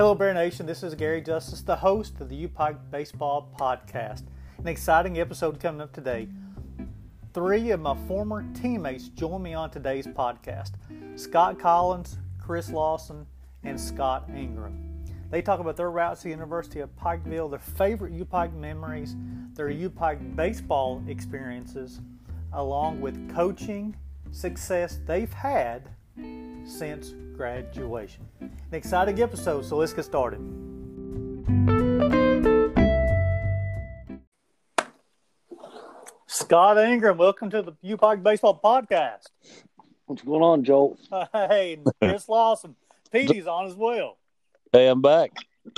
Hello, Bear Nation. This is Gary Justice, the host of the UPike Baseball Podcast. An exciting episode coming up today. Three of my former teammates join me on today's podcast Scott Collins, Chris Lawson, and Scott Ingram. They talk about their routes to the University of Pikeville, their favorite UPike memories, their UPike baseball experiences, along with coaching success they've had since graduation. An exciting episode, so let's get started. Scott Ingram, welcome to the UPike Baseball Podcast. What's going on, Joel? Hey, Chris Lawson. Petey's on as well. Hey, I'm back.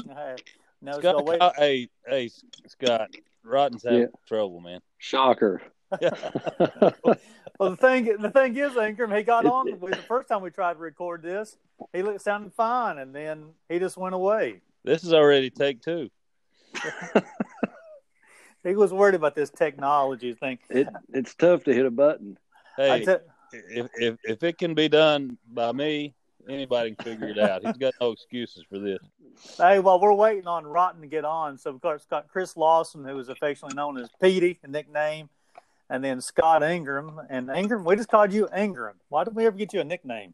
Hey, no, Scott, so wait. hey, hey, Scott. Rotten's having Yeah. trouble, man. Shocker. Well, the thing, the thing is, Ingram, he got on with the first time we tried to record this. He looked sounded fine, and then he just went away. This is already take two. He was worried about this technology thing. It it's tough to hit a button. Hey, te- if, if if it can be done by me, anybody can figure it out. He's got no excuses for this. hey, well, we're waiting on Rotten to get on, so of course got Chris Lawson, who is affectionately known as Petey, a nickname, and then Scott Ingram. And Ingram, we just called you Ingram. Why did we ever get you a nickname?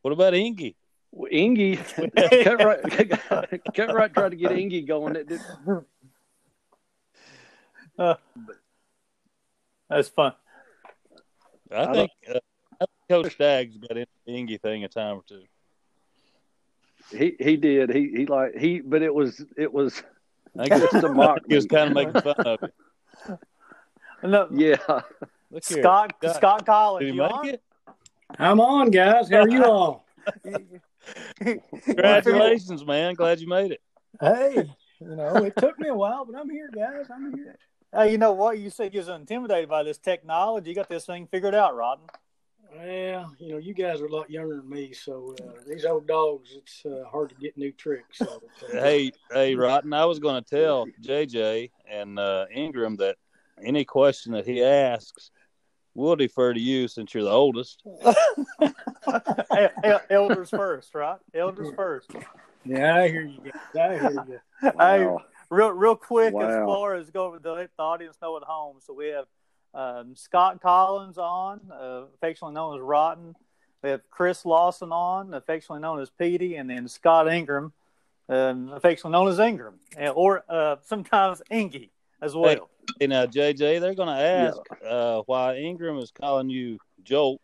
What about Ingy? Ingy, cut right, cut right. Tried to get Ingy going. It didn't. That's fun. I I think uh, I think Coach Staggs got into the Ingy thing a time or two. he he did. He he like he, but it was it was I think just a mock. he was kind of making fun of it. No, Yeah, Look here, Scott Scott Collins, Did you on? it? I'm on, guys. How are you all? Congratulations, man! Glad you made it. hey, you know, it took me a while, but I'm here, guys. I'm here. Hey, you know what? You said you was intimidated by this technology. You got this thing figured out, Rotten. Well, you know, you guys are a lot younger than me, so uh, these old dogs, it's uh, hard to get new tricks. So, Hey, hey, Rotten! I was going to tell JJ and uh, Ingram that any question that he asks, we'll defer to you since you're the oldest. El- el- Elders first, right? Elders first. yeah, I hear you guys. I hear you. Hey, wow. real, real quick as far as go to let the audience know at home. So we have um, Scott Collins on, uh, affectionately known as Rotten. We have Chris Lawson on, affectionately known as Petey, and then Scott Ingram, um, affectionately known as Ingram, or uh, sometimes Ingy as well. Hey, now JJ, they're going to ask uh, why Ingram is calling you Jolt,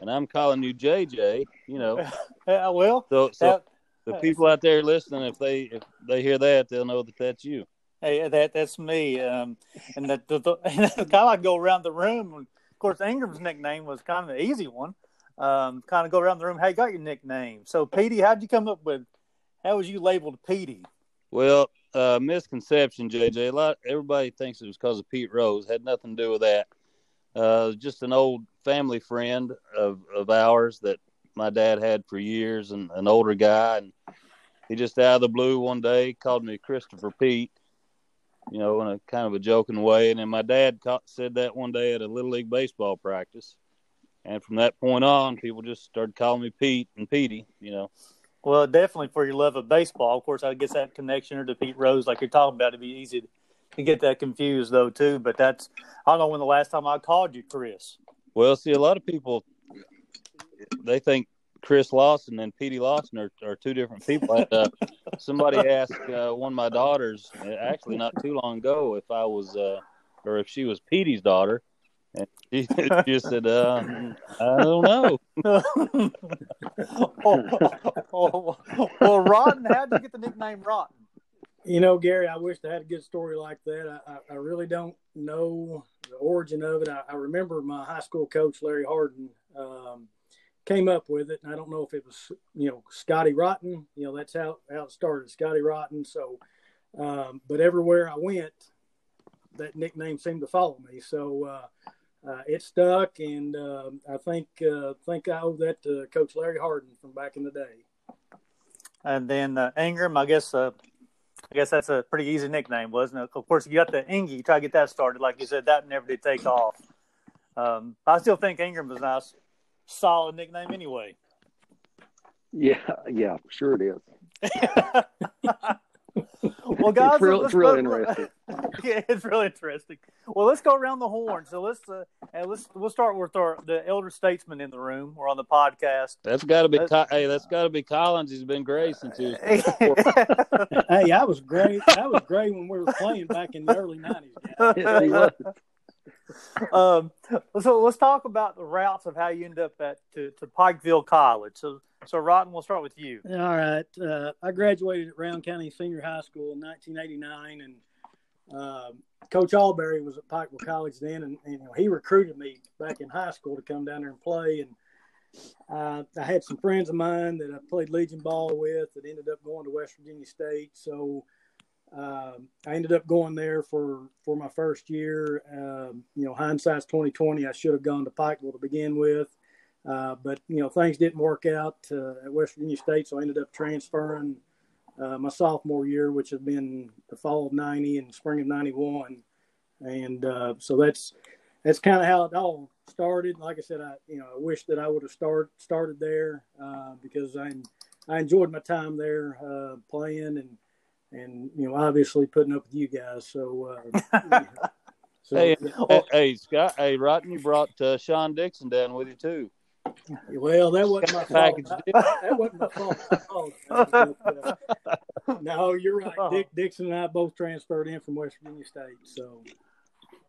and I'm calling you JJ. You know, Yeah, well, so so that, the people out there listening, if they if they hear that, they'll know that that's you. Hey, that that's me. Um, and that the, the, kind of like go around the room. Of course, Ingram's nickname was kind of an easy one. Um, kind of go around the room. Hey, got your nickname? So, Petey, how'd you come up with? How was you labeled Petey? Well, uh, misconception, JJ. A lot everybody thinks it was because of Pete Rose. Had nothing to do with that. Uh, just an old family friend of of ours that my dad had for years, and an older guy, and he just out of the blue one day called me Christopher Pete. You know, in a kind of a joking way, and then my dad ca- said that one day at a little league baseball practice, and from that point on, people just started calling me Pete and Petey. You know, Well, definitely for your love of baseball. Of course, I guess that connection or to Pete Rose, like you're talking about, it'd be easy to get that confused though too. But that's I don't know when the last time I called you, Chris. Well, see, a lot of people they think Chris Lawson and Petey Lawson are, are two different people. And, uh, somebody asked uh, one of my daughters, uh, actually not too long ago, if I was uh, or if she was Petey's daughter, and she just said, uh, "I don't know." oh, oh, well, Rotten, how'd you get the nickname Rotten? You know, Gary, I wish I had a good story like that. I, I, I really don't know the origin of it. I, I remember my high school coach, Larry Harden, um, came up with it. And I don't know if it was, you know, Scotty Rotten. You know, that's how, how it started, Scotty Rotten. So, um, but everywhere I went, that nickname seemed to follow me. So uh, uh, it stuck. And uh, I think, uh, think I owe that to Coach Larry Harden from back in the day. And then uh, Ingram, I guess. Uh, I guess that's a pretty easy nickname, wasn't it? Of course, you got the Ingy. You try to get that started, like you said, that never did take off. Um, I still think Ingram was nice, solid nickname anyway. Yeah, yeah, sure it is. well, guys, it's real, it's real go- interesting. yeah, it's really interesting. Well, let's go around the horn. So let's uh, let's we'll start with our the elder statesman in the room. We're on the podcast. That's got to be. Co- hey, that's got to be Collins. He's been great since he was. hey, I was great. I was great when we were playing back in the early nineties. Yes, he was. um, so let's talk about the routes of how you end up at to, to Pikeville College. So, so Rotten, we'll start with you. All right. Uh, I graduated at Roane County Senior High School in 1989, and um Coach Alberry was at Pikeville College then, and, and you know, he recruited me back in high school to come down there and play. And uh, I had some friends of mine that I played Legion ball with that ended up going to West Virginia State. So um, I ended up going there for for my first year. Um, you know, hindsight's 2020. I should have gone to Pikeville to begin with. Uh, but you know things didn't work out uh, at West Virginia State, so I ended up transferring uh, my sophomore year, which has been the fall of '90 and spring of '91, and uh, so that's that's kind of how it all started. Like I said, I you know I wish that I would have start started there uh, because I I enjoyed my time there uh, playing and and you know obviously putting up with you guys. So. Uh, so Hey, yeah. hey, hey, Scott. Hey, Rotten, you brought uh, Sean Dixon down with you too. Well, that wasn't my fault. Package That, deal. that wasn't my fault. Fault. But, uh, no, you're right. Dick Dixon and I both transferred in from West Virginia State. So,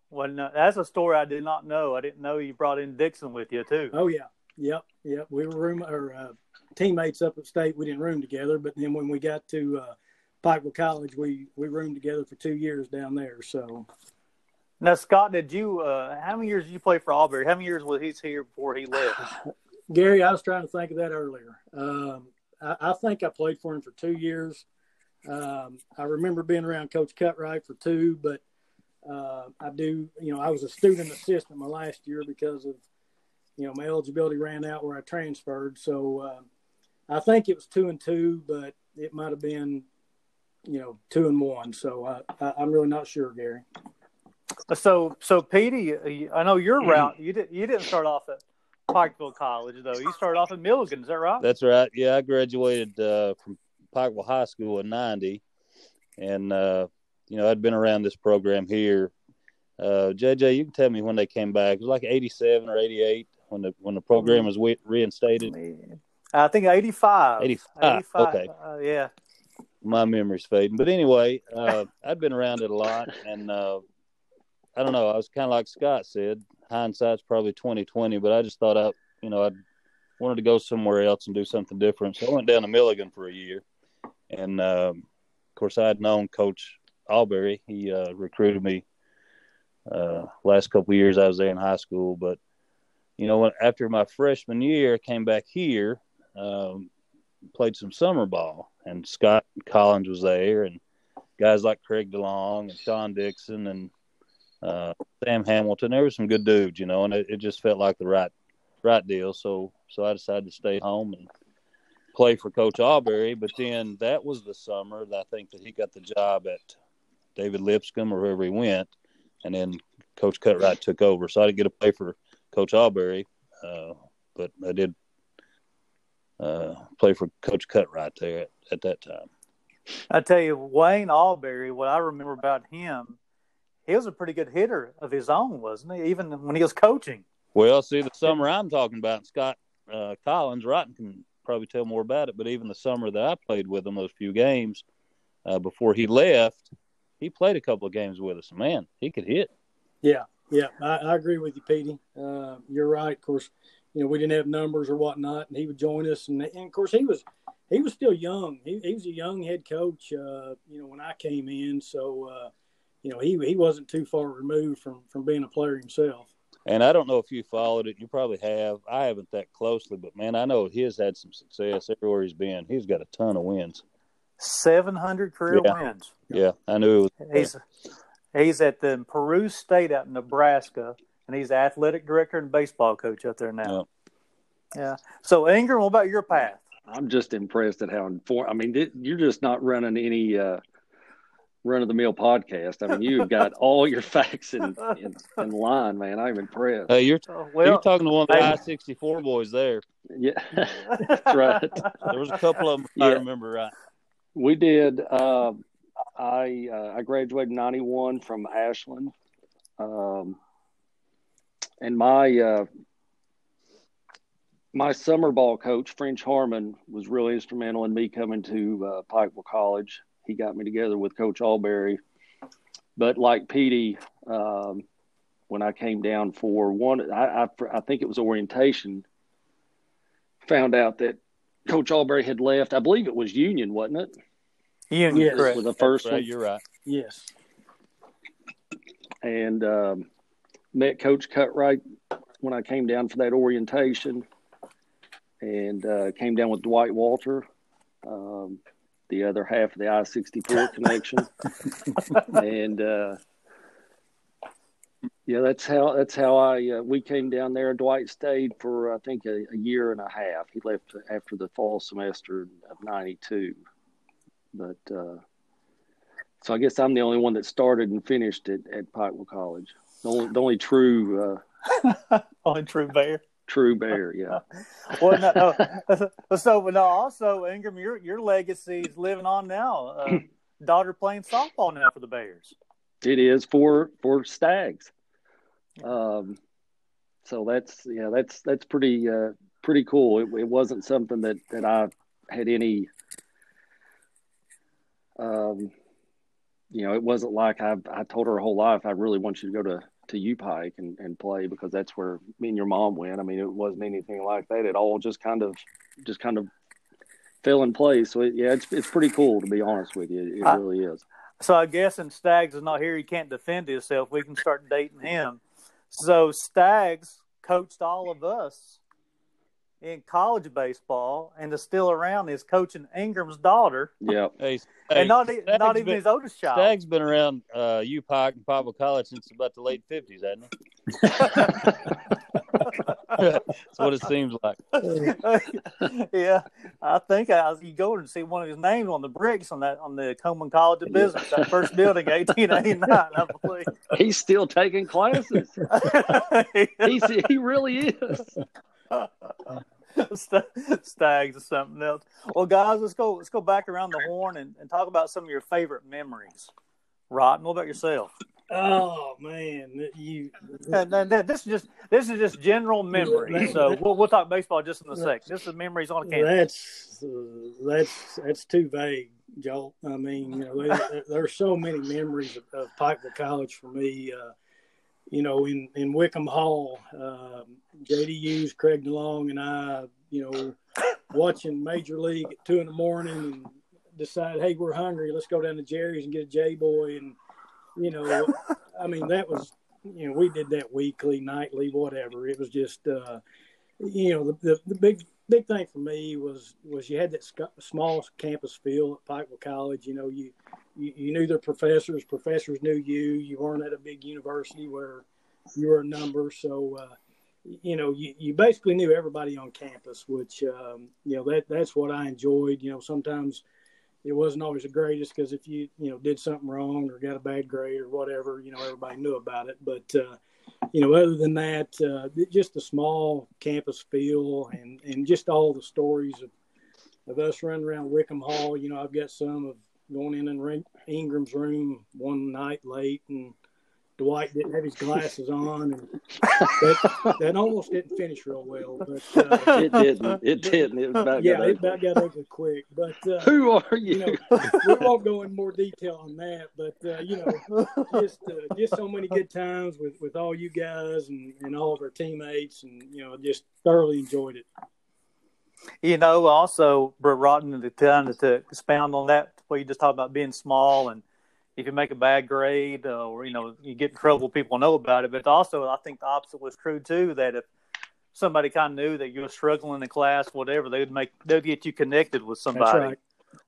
Well, no, that's a story I did not know. I didn't know you brought in Dixon with you too. oh yeah, yep, yep. We were room or uh, teammates up at State. We didn't room together, but then when we got to uh, Pikeville College, we we roomed together for two years down there. So, Now, Scott, did you? Uh, how many years did you play for Auburn? How many years was he here before he left? Gary, I was trying to think of that earlier. Um, I, I think I played for him for two years. Um, I remember being around Coach Cutright for two, but uh, I do, you know, I was a student assistant my last year because of, you know, my eligibility ran out where I transferred. So uh, I think it was two and two, but it might have been, you know, two and one. So I, I, I'm really not sure, Gary. So, so Petey, uh, I know your route. You did. You didn't start off at Pikeville College though. You started off at Milligan. Is that right? That's right. Yeah, I graduated uh, from Pikeville High School in '90, and uh, you know I'd been around this program here. Uh, JJ, you can tell me when they came back. It was like '87 or '88 when the when the program was we- reinstated. I think 85. 85, okay. Uh, yeah. My memory's fading. But anyway, uh, I'd been around it a lot, and uh, I don't know. I was kind of like Scott said. Hindsight's probably twenty twenty, but I just thought I, you know, I wanted to go somewhere else and do something different. So I went down to Milligan for a year, and um, of course I had known Coach Alberry. He uh, recruited me uh, last couple years I was there in high school, but you know, after my freshman year, I came back here. Um, played some summer ball, and Scott Collins was there, and guys like Craig DeLong and Sean Dixon and uh, Sam Hamilton. There were some good dudes, you know, and it, it just felt like the right right deal. So so I decided to stay home and play for Coach Alberry. But then that was the summer that I think that he got the job at David Lipscomb or wherever he went, and then Coach Cutright took over. So I didn't get to play for Coach Alberry, uh, but I did uh, play for Coach Cutright there at, at that time. I tell you, Wayne Alberry. What I remember about him, he was a pretty good hitter of his own, wasn't he? Even when he was coaching. Well, see, the summer I'm talking about, Scott uh, Collins, Rotten can probably tell more about it, but even the summer that I played with him, those few games uh, before he left, he played a couple of games with us. Man, he could hit. Yeah, yeah, I, I agree with you, Petey. Uh, you're right. Of course, you know we didn't have numbers or whatnot, and he would join us, and, and of course he was he was still young. He, he was a young head coach, uh, you know, when I came in. So, uh, you know, he he wasn't too far removed from from being a player himself. And I don't know if you followed it. You probably have. I haven't that closely, but man, I know he has had some success everywhere he's been. He's got a ton of wins. Seven hundred career Yeah. wins. Yeah, I knew it was. He's he's at the Peru State out in Nebraska, and he's athletic director and baseball coach up there now. Yeah. So Ingram, what about your path? I'm just impressed at how informed. I mean, th- you're just not running any, uh, run of the mill podcast. I mean, you've got all your facts in, in, in line, man. I'm impressed. Hey, you're Oh, well, you're talking to one of the I- I sixty four boys there. Yeah, that's right. There was a couple of them, if Yeah. I remember right. We did. Um, I uh, I graduated in '91 from Ashland, um, and my uh, my summer ball coach French Harmon was really instrumental in me coming to uh, Pikeville College. He got me together with Coach Alberry, but like Petey, um, when I came down for one, I, I I think it was orientation. Found out that Coach Alberry had left. I believe it was Union, wasn't it? Union, Yes. correct. was the first Right, one. you're right. Yes. and um, met Coach Cutright when I came down for that orientation, and uh, came down with Dwight Walter, um, the other half of the I sixty four connection, and uh, yeah, that's how that's how I uh, we came down there. Dwight stayed for I think a, a year and a half. He left after the fall semester of '92, but. Uh, so I guess I'm the only one that started and finished at, at Pikeville College. The only, the only true uh, Only true bear. true bear, yeah. Well, no, no. so but no, also Ingram, your your legacy is living on now. Uh, daughter playing softball now for the Bears. It is for for Staggs. Um, so that's yeah, that's that's pretty uh, pretty cool. It, it wasn't something that that I had any. Um, you know, it wasn't like I I told her a whole life I really want you to go to to U Pike and, and play because that's where me and your mom went. I mean, it wasn't anything like that at all. Just kind of just kind of fell in place. So it, yeah, it's it's pretty cool to be honest with you. It, I- really is. So I guess since Staggs is not here, he can't defend himself. We can start dating him. So Staggs coached all of us in college baseball, and is still around is coaching Ingram's daughter, Yeah. Hey, and not e- Staggs not even been- his oldest child. Staggs been around uh, U Pike and Pablo College since about the late fifties, hasn't he? That's what it seems like. yeah, I think I was, you go and see one of his names on the bricks on that on the Coleman College of Business, that first building, eighteen eighty nine, I believe. He's still taking classes. He's, he really is. St- Staggs or something else. Well, guys, let's go. Let's go back around the horn and, and talk about some of your favorite memories. Rotten. What about yourself? Oh man, you. And, and this is just this is just general memory. So we'll, we'll talk baseball just in a sec. This is memories on campus. That's uh, that's that's too vague, Joel. I mean, you know, there, there's so many memories of, of Pikeville College for me. Uh, you know, in in Wickham Hall, um, JD Hughes, Craig DeLong, and I, you know, watching Major League at two in the morning and decide, hey, we're hungry, let's go down to Jerry's and get a J Boy, and you know, I mean, that was, you know, we did that weekly, nightly, whatever. It was just, uh, you know, the, the, the big big thing for me was was you had that sc- small campus feel at Pikeville College. You know, you, you you knew the professors, professors knew you. You weren't at a big university where you were a number, so. Uh, you know, you, you basically knew everybody on campus, which um, you know that that's what I enjoyed. You know, sometimes it wasn't always the greatest because if you you know did something wrong or got a bad grade or whatever, you know everybody knew about it. But uh, you know, other than that, uh, just the small campus feel and and just all the stories of of us running around Wickham Hall. You know, I've got some of going in and Ring- Ingram's room one night late and. Dwight didn't have his glasses on, and that, that almost didn't finish real well. But uh, It didn't. It didn't. It was about yeah, got it about got ugly quick. But uh, Who are you you? know, we won't go in more detail on that. But uh, you know, just uh, just so many good times with with all you guys and and all of our teammates, and you know, just thoroughly enjoyed it. You know, also, Brett Rotten, to kind to expound on that, where you just talk about being small and if you make a bad grade uh, or, you know, you get in trouble, people know about it. But also, I think the opposite was true too, that if somebody kind of knew that you were struggling in class, whatever, they would make, they'd get you connected with somebody right.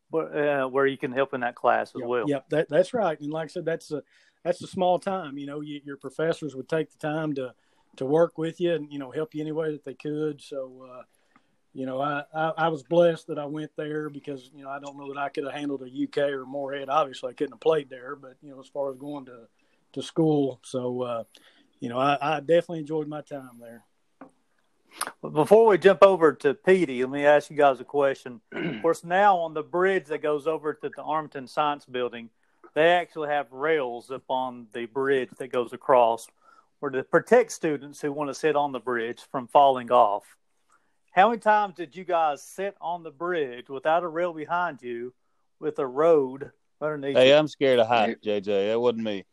where, uh, where you can help in that class as Yep, well. Yep, that, that's right. And like I said, that's a that's a small time. You know, you, your professors would take the time to to work with you and you know help you any way that they could. So, uh, you know, I, I, I was blessed that I went there because you know I don't know that I could have handled a UK or Morehead. Obviously, I couldn't have played there, but you know, as far as going to to school, so uh, you know, I, I definitely enjoyed my time there. Before we jump over to Petey, let me ask you guys a question. of course, now on the bridge that goes over to the Armington Science Building, they actually have rails up on the bridge that goes across, or to protect students who want to sit on the bridge from falling off. How many times did you guys sit on the bridge without a rail behind you, with a road underneath? Hey, you? I'm scared of heights, JJ. That wasn't me.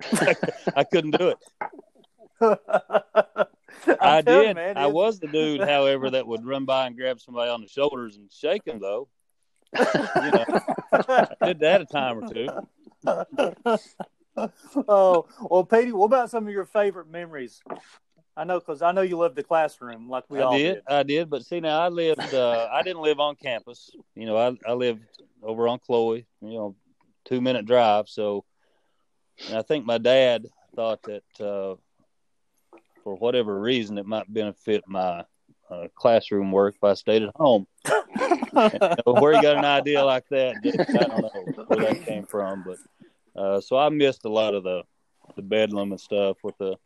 I couldn't do it. I telling you, did. man, I was the dude, however, that would run by and grab somebody on the shoulders and shake them, though. You know, I did that a time or two. oh well, Petey. What about some of your favorite memories? I know because I know you love the classroom like we I all did, did. I did. But see, now I lived. Uh, I didn't live on campus. You know, I I lived over on Chloe. You know, two minute drive. So, and I think my dad thought that uh, for whatever reason it might benefit my uh, classroom work if I stayed at home. And, you know, where he got an idea like that, I don't know where that came from. But uh, so I missed a lot of the the bedlam and stuff with the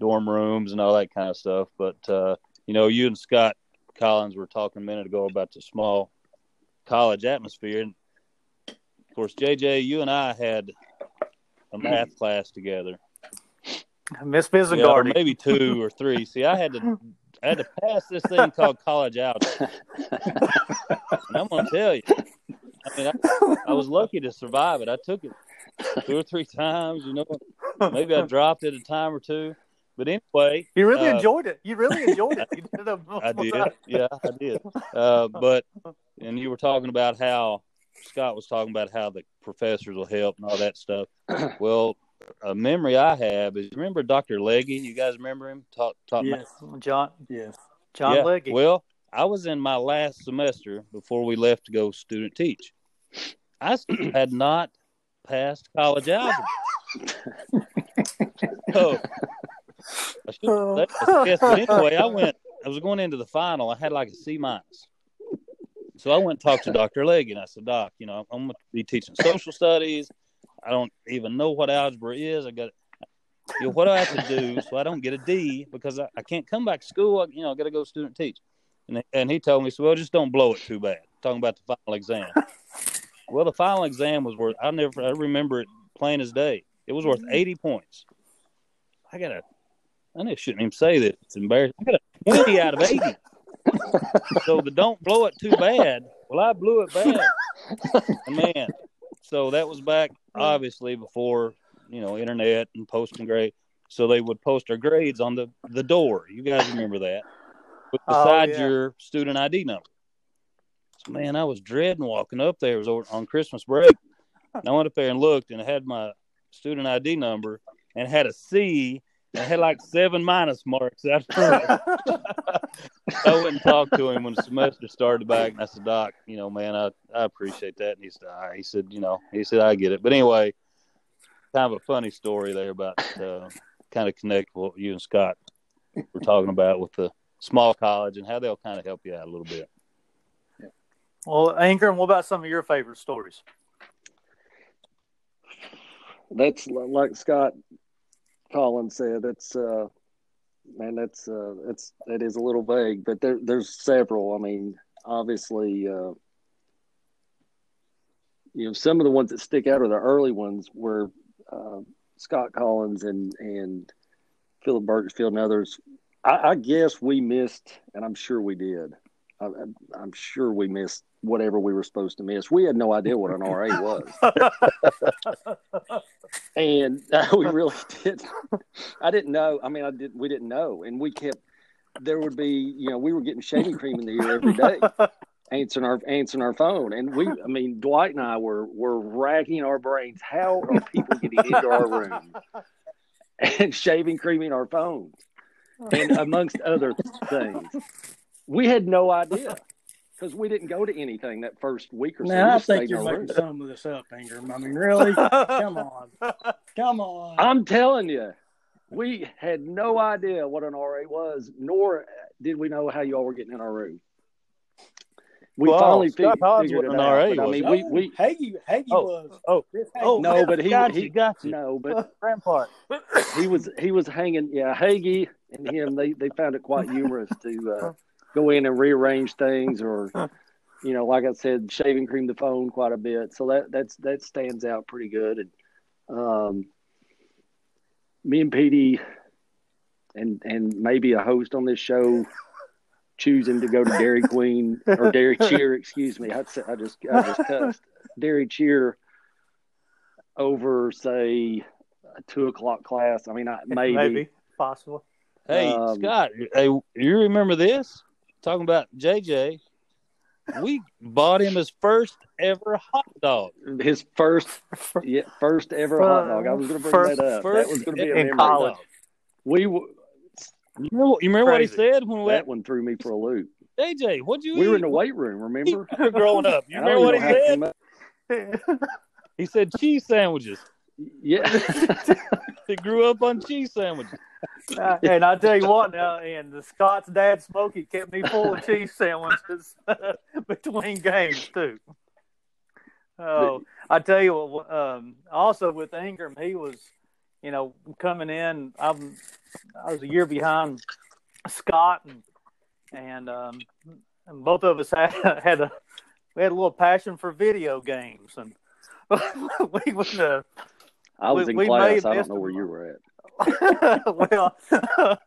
dorm rooms and all that kind of stuff. But uh, you know, you and Scott Collins were talking a minute ago about the small college atmosphere, and of course, JJ, you and I had a math class together. Miss Yeah, maybe two or three. See, I had to I had to pass this thing called college out. And I'm gonna tell you, I mean, I, I was lucky to survive it. I took it two or three times. You know, maybe I dropped it a time or two. But anyway, you really uh, enjoyed it. You really enjoyed it. You did it I did. Yeah, I did. Uh, but and you were talking about how Scott was talking about how the professors will help and all that stuff. Well, a memory I have is remember Dr. Leggy? You guys remember him? Taught taught Yes, John yes. John yeah. Leggy. Well, I was in my last semester before we left to go student teach. I still had not passed college algebra. so I should have guess, but oh. anyway, I went. I was going into the final. I had like a C minus. So I went and talked to Dr. Legg, and I said, Doc, you know, I'm going to be teaching social studies. I don't even know what algebra is. I got, you know, what do I have to do so I don't get a D because I, I can't come back to school. I, you know, I got to go student teach. And, and he told me, so well, just don't blow it too bad. Talking about the final exam. well, the final exam was worth. I never. I remember it plain as day. It was worth 80 points. I got a. I know shouldn't even say that. It's embarrassing. I got a 20 out of 80. so the don't blow it too bad. Well, I blew it bad. Man, so that was back obviously before you know internet and posting grade. So they would post our grades on the the door. You guys remember that? But Oh, beside yeah. your student ID number. So man, I was dreading walking up there. It was over on Christmas break. And I went up there and looked, and had my student ID number, and had a C, and it had like seven minus marks after. I went and talked to him when the semester started back, and I said, "Doc, you know, man, I, I appreciate that." And he said, "All right." "He said, you know, he said I get it." But anyway, kind of a funny story there about uh, kind of connect what you and Scott were talking about with the small college and how they'll kind of help you out a little bit. well, Ingram, what about some of your favorite stories? that's like Scott Collins said. it's uh, man, that's uh, that's that is a little vague, but there there's several. I mean, obviously, uh, you know, some of the ones that stick out are the early ones where uh, Scott Collins and and Philip Birchfield and others. I, I guess we missed, and I'm sure we did. I, I'm sure we missed whatever we were supposed to miss. We had no idea what an RA was and uh, we really did. I didn't know. I mean, I didn't. We didn't know, and we kept. There would be, you know, we were getting shaving cream in the ear every day, answering our answering our phone, and we. I mean, Dwight and I were were racking our brains. How are people getting into our room and shaving cream in our phones, and amongst other things, we had no idea. Because we didn't go to anything that first week or so. We Now I think you're making room. some of this up, Ingram. I mean, really? Come on, come on. I'm telling you, we had no idea what an RA was, nor did we know how y'all were getting in our room. We Well, finally Scott fig- Hodge figured it wasn't out. RA, but, I mean, we, we Hagee, Hagee Oh, was. oh, oh, no, but he got he you, got you. no, but Rampart. he was he was hanging. Yeah, Hagee and him they they found it quite humorous to uh, go in and rearrange things, or you know, like I said, shaving cream the phone quite a bit. So that that's that stands out pretty good. And um, me and Petey and and maybe a host on this show choosing to go to Dairy Queen or Dairy Cheer, excuse me. I, I just I just cussed Dairy Cheer over say a two o'clock class. I mean, I, maybe, maybe possible. Hey, Um, Scott, hey, you remember this? Talking about JJ. We bought him his first ever hot dog. his first yeah first ever hot dog. I was going to bring First- that up. first that was going to be a in memory. college. We w- You remember, you remember what he said when we that one threw me for a loop. JJ, what'd you We eat? were in the weight room. Remember? growing up. You remember what he said? He said cheese sandwiches. Yeah. He grew up on cheese sandwiches. Uh, and I tell you what, now, and the Scott's dad Smokey kept me full of cheese sandwiches between games too. Oh, I tell you what. Um, also with Ingram, he was, you know, coming in. I'm, I was a year behind Scott, and and um, and both of us had had a we had a little passion for video games, and we would. Uh, I was We- in class. I don't know where you were at. well,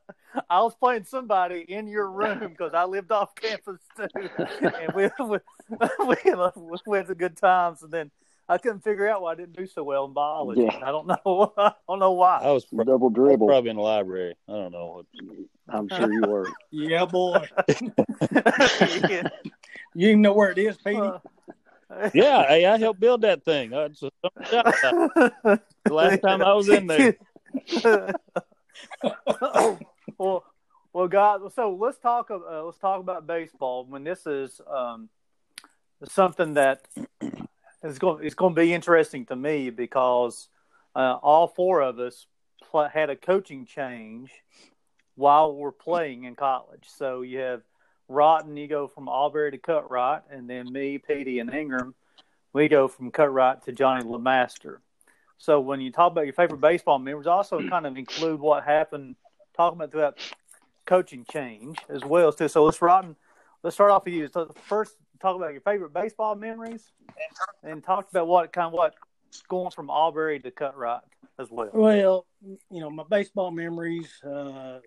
I was playing somebody in your room because I lived off campus too, and we we, we, we had some good times. And then I couldn't figure out why I didn't do so well in biology. Yeah. I don't know. I don't know why. I was pro- Double dribble. probably in the library. I don't know. I'm sure you were. Yeah, boy. Yeah. You even know where it is, Petey? Uh, Yeah, hey, I helped build that thing. Uh, so- the last time I was in there. Well, well, guys. So let's talk. Uh, let's talk about baseball. When this is um, something that is going, it's going to be interesting to me because uh, all four of us pl- had a coaching change while we're playing in college. So you have Rotten, you go from Albury to Cutright, and then me, Petey, and Ingram, we go from Cutright to Johnny Lemaster. So when you talk about your favorite baseball memories, also kind of include what happened, talking about that coaching change as well too. So let's Rotten, let's start off with you. So first, talk about your favorite baseball memories, and talk about what kind of what going from Albury to Cutright as well. Well, you know, my baseball memories uh,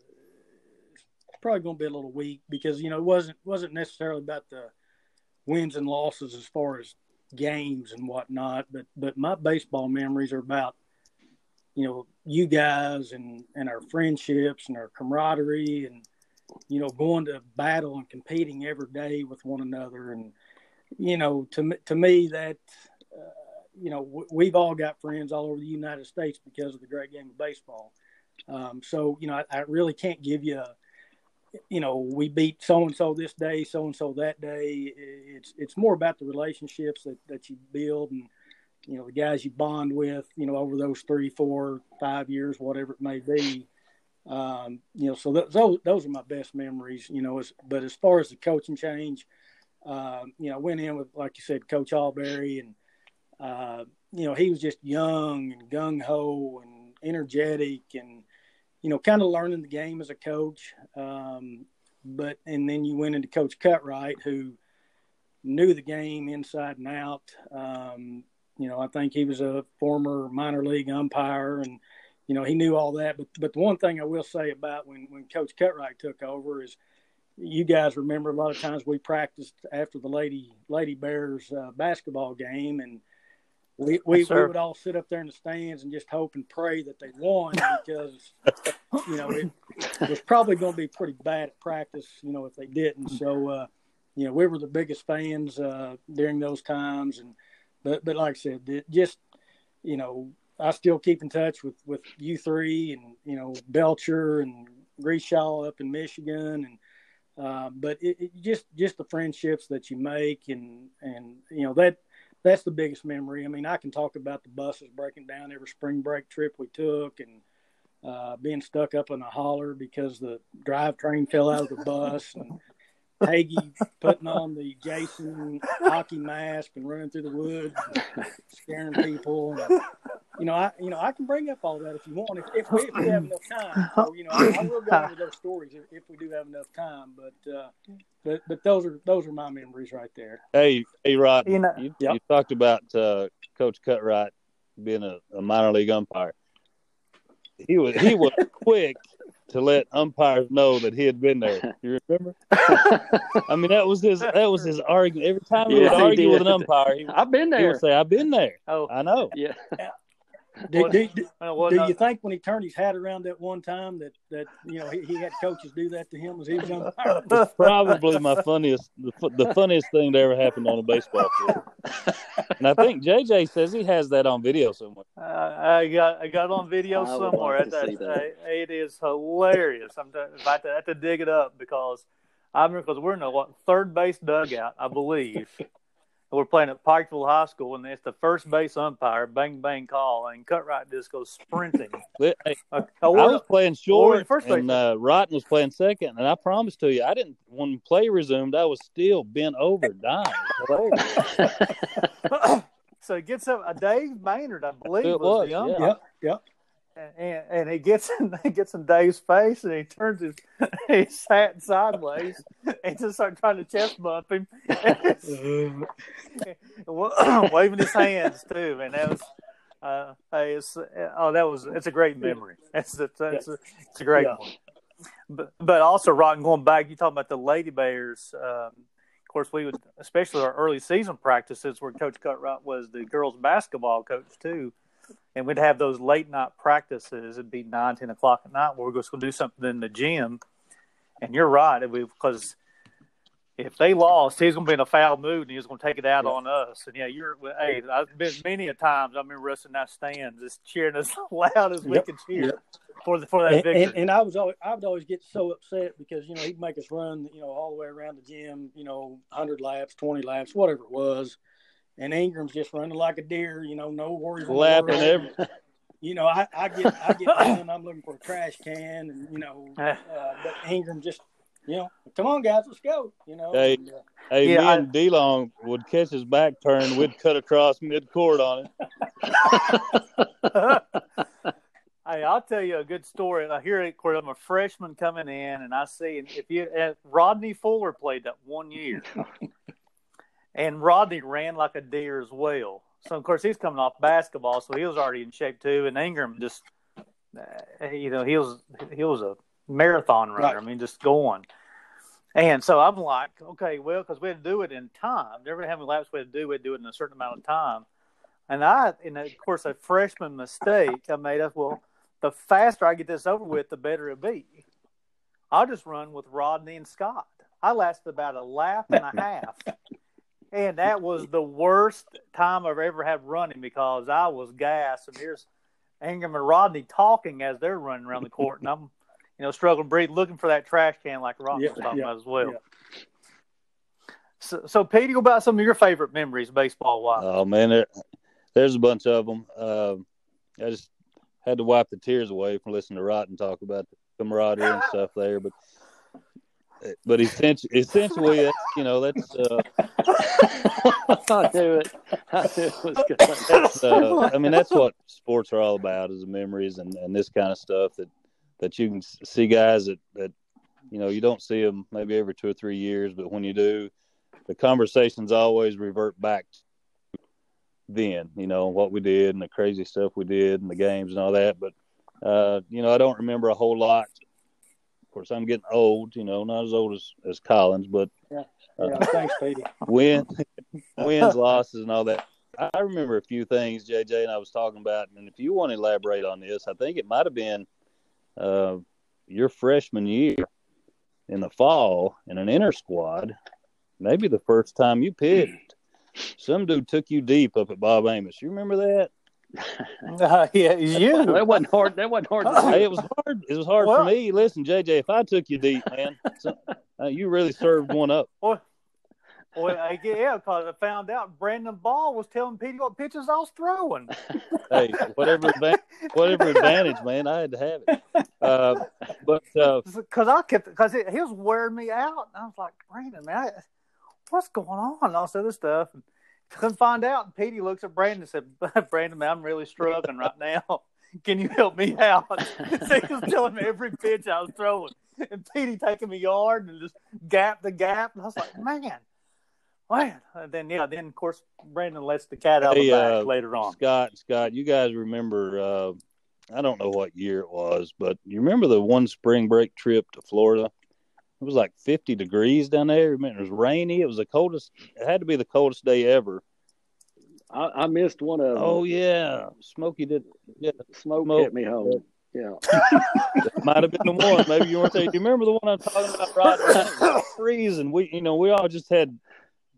probably going to be a little weak because you know it wasn't wasn't necessarily about the wins and losses as far as games and whatnot, but but my baseball memories are about you know you guys and and our friendships and our camaraderie and you know going to battle and competing every day with one another and you know to to me that uh, you know w- we've all got friends all over the United States because of the great game of baseball. Um, so you know I, I really can't give you a you know we beat so and so this day, so and so that day. It's it's more about the relationships that that you build and you know the guys you bond with you know over those three, four, five years, whatever it may be. Um, you know, so th- those those are my best memories. You know, as, but as far as the coaching change, um, you know, I went in with like you said, Coach Alberry, and uh, you know he was just young and gung ho and energetic and you know kind of learning the game as a coach. Um, but and then you went into Coach Cutright, who knew the game inside and out. Um, you know, I think he was a former minor league umpire, and you know he knew all that. But but the one thing I will say about when when Coach Cutright took over is, you guys remember a lot of times we practiced after the Lady Lady Bears uh, basketball game, and we we, Yes, we would all sit up there in the stands and just hope and pray that they won because you know it, it was probably going to be pretty bad at practice, you know, if they didn't. So, uh, you know, we were the biggest fans uh, during those times, and but but like I said, it just you know, I still keep in touch with with you three, and you know, Belcher and Grishaw up in Michigan, and uh, but it, it just just the friendships that you make, and and you know that that's the biggest memory. I mean, I can talk about the buses breaking down every spring break trip we took, and uh, being stuck up in a holler because the drivetrain fell out of the bus, and Hagee putting on the Jason hockey mask and running through the woods, scaring people. And, you know, I you know I can bring up all that if you want, if, if, we, if we have enough time. So, you know, I, I, will go into those stories if, if, we do have enough time. But uh, but but those are those are my memories right there. Hey, hey, Rod, you know, you, yep. you talked about uh, Coach Cutright being a, a minor league umpire. He was he was quick to let umpires know that he had been there. You remember? I mean, that was his that was his argument. Every time he yeah, would argue with an umpire, he, I've been there. He would say, "I've been there." Oh, I know. Yeah. Do, do, do, do you think when he turned his hat around that one time that, that you know he, he had coaches do that to him as he was umpire? It's probably my funniest the, the funniest thing that ever happened on a baseball field. And I think JJ says he has that on video somewhere. Uh, I got I got on video I somewhere. Like that, that. It is hilarious. I'm to, I have to, I have to dig it up because I remember because we're in a what, third base dugout, I believe we're playing at Pikeville High School, and it's the first base umpire, bang bang call, and Cutright just goes sprinting. hey, uh, I was playing short, first and uh, Rotten was playing second, and I promise to you, I didn't. When play resumed, I was still bent over, dying. so it gets up. Uh, Dave Maynard, I believe, it was, was the umpire. Yep, yep and, and he gets in, he gets in Dave's face and he turns his his hat sideways and just starts trying to chest bump him, waving his hands too. And that was, uh, it's, oh, that was it's a great memory. It's it's, it's, a, it's a great yeah. one. But but also, Rotten, going back, you talking about the Lady Bears. Um, of course, we would, especially our early season practices, where Coach Cutright was the girls basketball coach too and we'd have those late night practices. It'd be nine, ten o'clock at night where we're just going to do something in the gym. And you're right, because if they lost, he's going to be in a foul mood and he's going to take it out yeah. on us. And yeah, you're. Hey, I've been many a times. I remember us in that stands, just cheering as loud as we could cheer. Yep. For, the, for that and, victory. And, and, I was always I would always get so upset because you know he'd make us run you know all the way around the gym you know hundred laps twenty laps whatever it was, and Ingram's just running like a deer, you know, no worries. Lapping every. You know, I, I get I get done, I'm looking for a trash can, and you know, uh, but Ingram just, you know, come on guys, let's go. You know. Hey, and, uh, hey, yeah, me I, and DeLong would catch his back turn, we'd cut across mid court on it. Hey, I'll tell you a good story. I hear it. I'm a freshman coming in, and I see and if you Rodney Fuller played that one year, and Rodney ran like a deer as well. So of course he's coming off basketball, so he was already in shape too. And Ingram just, uh, you know, he was he was a marathon runner. Right. I mean, just going. And so I'm like, okay, well, because we had to do it in time. Every how many laps we had to do, we'd do it in a certain amount of time. And I, and of course, a freshman mistake I made up. Well, the faster I get this over with, the better it be. I'll just run with Rodney and Scott. I lasted about a lap and a half and that was the worst time I've ever had running because I was gassed. And here's Ingram and Rodney talking as they're running around the court, and I'm, you know, struggling to breathe, looking for that trash can like Rodney yeah, was talking yeah, about as well. Yeah. So, so Petey, what about some of your favorite memories, baseball wise? Oh man, there, there's a bunch of them. Uh, I just had to wipe the tears away from listening to Rotten talk about the camaraderie and stuff there, but but essentially, essentially, that's, you know, that's. Uh, I knew it. I knew it was good. That's, uh, I mean, that's what sports are all about: is memories and, and this kind of stuff that that you can see guys that that you know you don't see them maybe every two or three years, but when you do, the conversations always revert back to then. You know what we did and the crazy stuff we did and the games and all that. But uh, you know, I don't remember a whole lot course, I'm getting old. You know, not as old as, as Collins, but yeah, yeah. Uh, thanks, Petey. Win, wins, losses, and all that. I remember a few things, JJ, and I was talking about. And if you want to elaborate on this, I think it might have been uh, your freshman year in the fall in an intrasquad. Maybe the first time you pitched, some dude took you deep up at Bob Amos. You remember that? Uh, yeah, you. that wasn't hard. That wasn't hard. Hey, it was hard. It was hard well, for me. Listen, JJ, if I took you deep, man, so, uh, you really served one up. Well, well, I, yeah, because I found out Brandon Ball was telling Petey what pitches I was throwing. hey, whatever advantage, whatever advantage, man, I had to have it. Uh, but because uh, I kept because he was wearing me out, and I was like, Brandon, man, I, what's going on? And all this other stuff. And couldn't find out. And Petey looks at Brandon and said, Brandon, man, I'm really struggling right now. Can you help me out? so he was telling me every pitch I was throwing. And Petey taking me yard and just gap the gap. And I was like, man, man. And then, yeah, then, of course, Brandon lets the cat out hey, of the bag uh, later on. Scott, Scott, you guys remember, uh, I don't know what year it was, but you remember the one spring break trip to Florida? It was like 50 degrees down there. I mean, It was rainy. It was the coldest. It had to be the coldest day ever. I, I missed one of them. Oh yeah, Smokey did. Yeah, Smoke, Smoke hit me home. Yeah, might have been the one. Maybe you weren't there. Do you remember the one I'm talking about? Right, freezing. We, you know, we all just had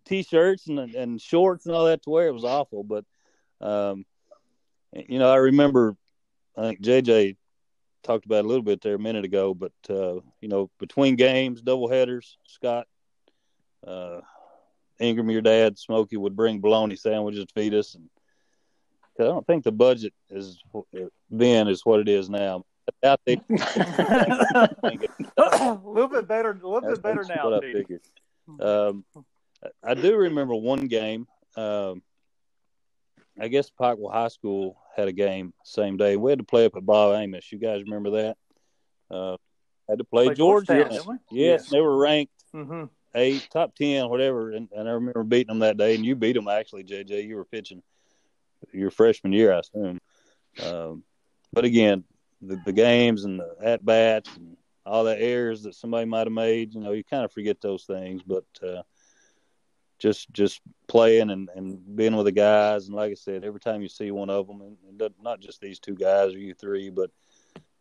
t-shirts and and shorts and all that to wear. It was awful, but um, you know, I remember. I think JJ talked about a little bit there a minute ago, but uh, you know, between games, double headers, Scott, uh, Ingram, your dad, Smokey would bring bologna sandwiches to feed us, and I don't think the budget is then is what it is now. a little bit better, a little bit better now. What I figured. Um, I do remember one game. Um, I guess Pikeville High School had a game same day. We had to play up at Bob Amos. You guys remember that? Uh, had to play, play Georgia. Yes, yes, they were ranked mm-hmm. eight, top ten, whatever. And, and, I remember beating them that day. And you beat them actually, JJ. You were pitching your freshman year, I assume. Um, but again, the, the games and the at bats and all the errors that somebody might have made, you know, you kind of forget those things. But uh, just just playing and, and being with the guys. And like I said, every time you see one of them, and, not just these two guys or you three, but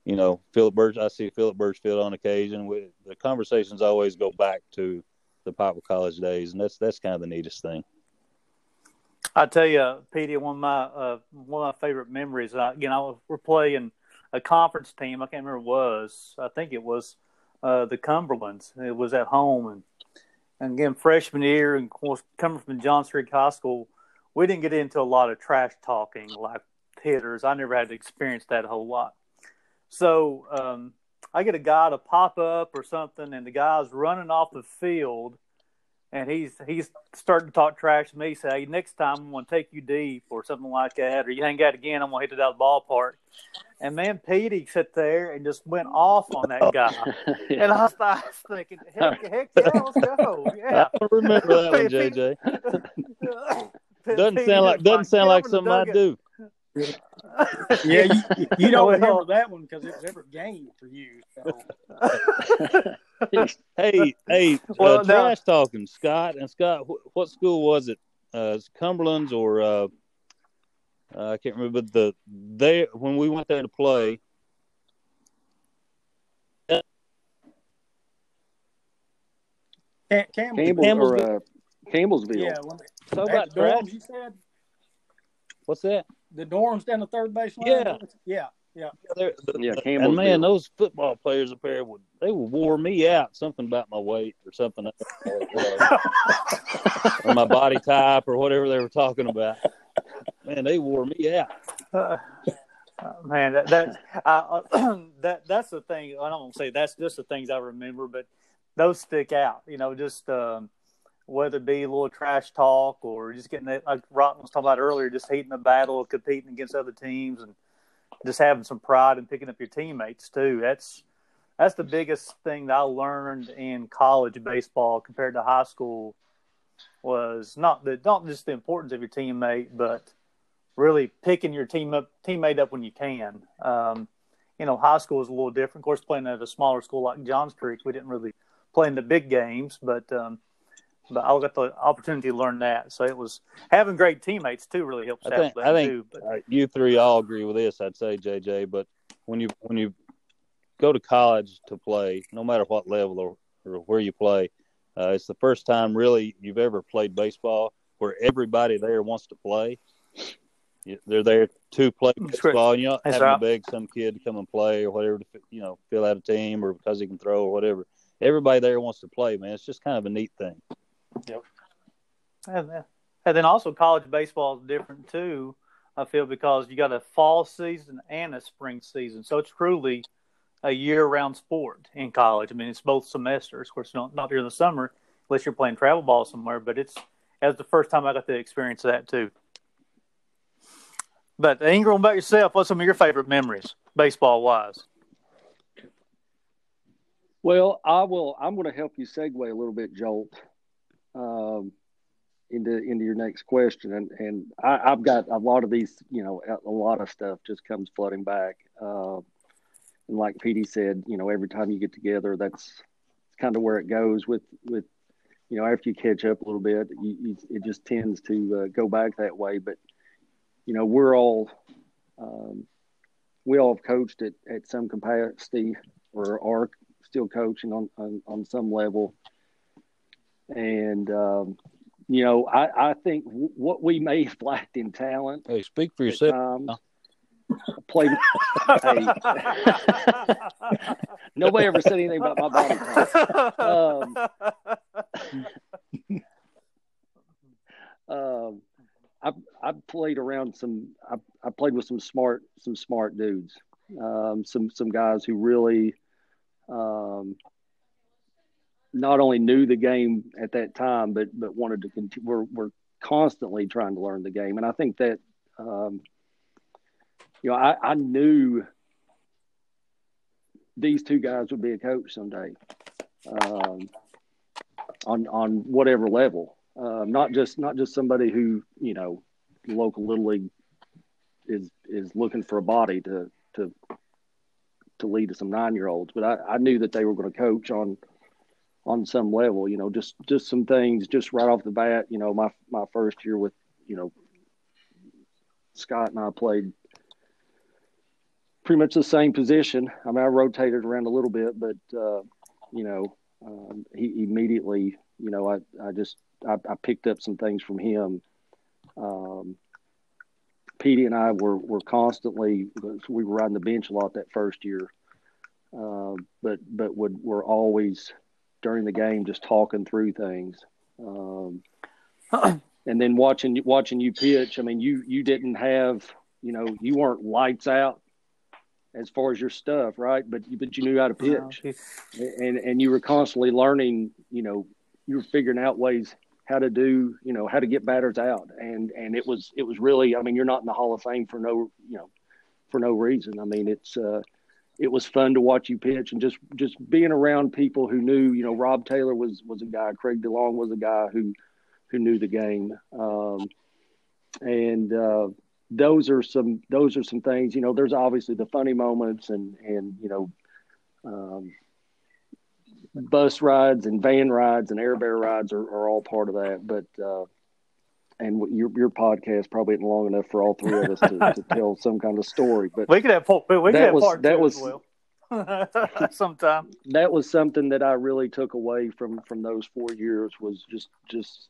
you know, Philip Birch. I see Philip Birchfield on occasion. We, the conversations always go back to the Pikeville College days, and that's that's kind of the neatest thing. I tell you, Petey, one of my uh, one of my favorite memories. Uh, you know, we're playing a conference team. I can't remember what it was. I think it was uh, the Cumberlands. It was at home, and and again, freshman year, and of course, coming from Johns Creek High School, we didn't get into a lot of trash talking like hitters. I never had to experience that a whole lot. So um, I get a guy to pop up or something, and the guy's running off the field, and he's he's starting to talk trash to me. Say, hey, next time I'm going to take you deep or something like that, or you hang out again, I'm going to hit it out of the ballpark. And man, Petey sat there and just went off on that guy. yeah. And I was, I was thinking, heck, heck yeah, let's go. Yeah. I remember that one, JJ. doesn't sound like doesn't sound like something I do. Yeah, you, you don't remember that one because it was every game for you. So. hey, hey, well, uh, trash talking, Scott and Scott. Wh- what school was it? Uh, Cumberland's or uh, uh, I can't remember, but the they when we went there to play. Campbell, Campbellsville. Or, uh, Campbellsville. Yeah. so about dorms, you said. What's that? The dorms down the third base line. Yeah. Yeah. Yeah. Yeah, yeah and man, those football players up there would they would wore me out. Something about my weight or something, or my body type or whatever they were talking about man, they wore me out. Uh, man, that that, uh, that that's the thing. I don't want to say that's just the things I remember, but those stick out. You know, just um, whether it be a little trash talk or just getting that, like Rotten was talking about earlier, just heating the battle, competing against other teams, and just having some pride and picking up your teammates too. That's that's the biggest thing that I learned in college baseball compared to high school was not the not just the importance of your teammate, but really picking your team up teammate up when you can. Um, you know, high school is a little different. Of course, playing at a smaller school like Johns Creek, we didn't really play in the big games, but um, but I got the opportunity to learn that. So it was having great teammates too really helps I think, I think too. But, you three all agree with this, I'd say, JJ. But when you when you go to college to play, no matter what level or, or where you play, uh, it's the first time really you've ever played baseball where everybody there wants to play. They're there to play baseball, and you don't have to beg some kid to come and play or whatever to you know fill out a team or because he can throw or whatever. Everybody there wants to play, man. It's just kind of a neat thing. Yep. And, then, and then also college baseball is different too. I feel because you got a fall season and a spring season, so it's truly a year-round sport in college. I mean, it's both semesters. Of course, not not during the summer unless you're playing travel ball somewhere. But it's as the first time I got to experience that too. But Ingram, about yourself, what's some of your favorite memories, baseball wise? Well, I will. I'm going to help you segue a little bit, Jolt, um, into into your next question, and and I, have got a lot of these. You know, a lot of stuff just comes flooding back. Uh, and like Petey said, you know, every time you get together, that's it's kind of where it goes with with you know after you catch up a little bit, you, you, it just tends to uh, go back that way. But you know, we're all um, we all have coached at, at some capacity or are still coaching on, on, on some level. And, um, you know, I, I think w- what we may have lacked in talent. Hey, speak for yourself. Played. hey, nobody ever said anything about my body type. Um, um, I I played around some. I, I played with some smart some smart dudes. Um, some some guys who really um, not only knew the game at that time, but but wanted to continue. We're we're constantly trying to learn the game, and I think that um, you know I, I knew these two guys would be a coach someday, um, on on whatever level. Uh, not just not just somebody who you know local little league is is looking for a body to to to lead to some nine year olds, but I, I knew that they were going to coach on on some level. You know, just just some things just right off the bat. You know, my my first year with you know Scott and I played pretty much the same position. I mean, I rotated around a little bit, but uh, you know, um, he immediately, you know, I I just I, I picked up some things from him. Um, Petey and I were were constantly we were riding the bench a lot that first year, uh, but but would were always during the game just talking through things, um, and then watching watching you pitch. I mean, you you didn't have you know you weren't lights out as far as your stuff, right? But but you knew how to pitch, and and you were constantly learning. You know, you were figuring out ways how to do, you know, how to get batters out. And and it was it was really, I mean, you're not in the Hall of Fame for no, you know, for no reason. I mean, it's uh, it was fun to watch you pitch and just just being around people who knew, you know, Rob Taylor was was a guy, Craig DeLong was a guy who who knew the game. Um, and uh, those are some those are some things, you know, there's obviously the funny moments and and you know um, bus rides and van rides and air bear rides are, are all part of that. But uh, and your your podcast probably isn't long enough for all three of us to, to tell some kind of story. But we could have we could that have was, part that was well. sometime that was something that I really took away from from those four years was just just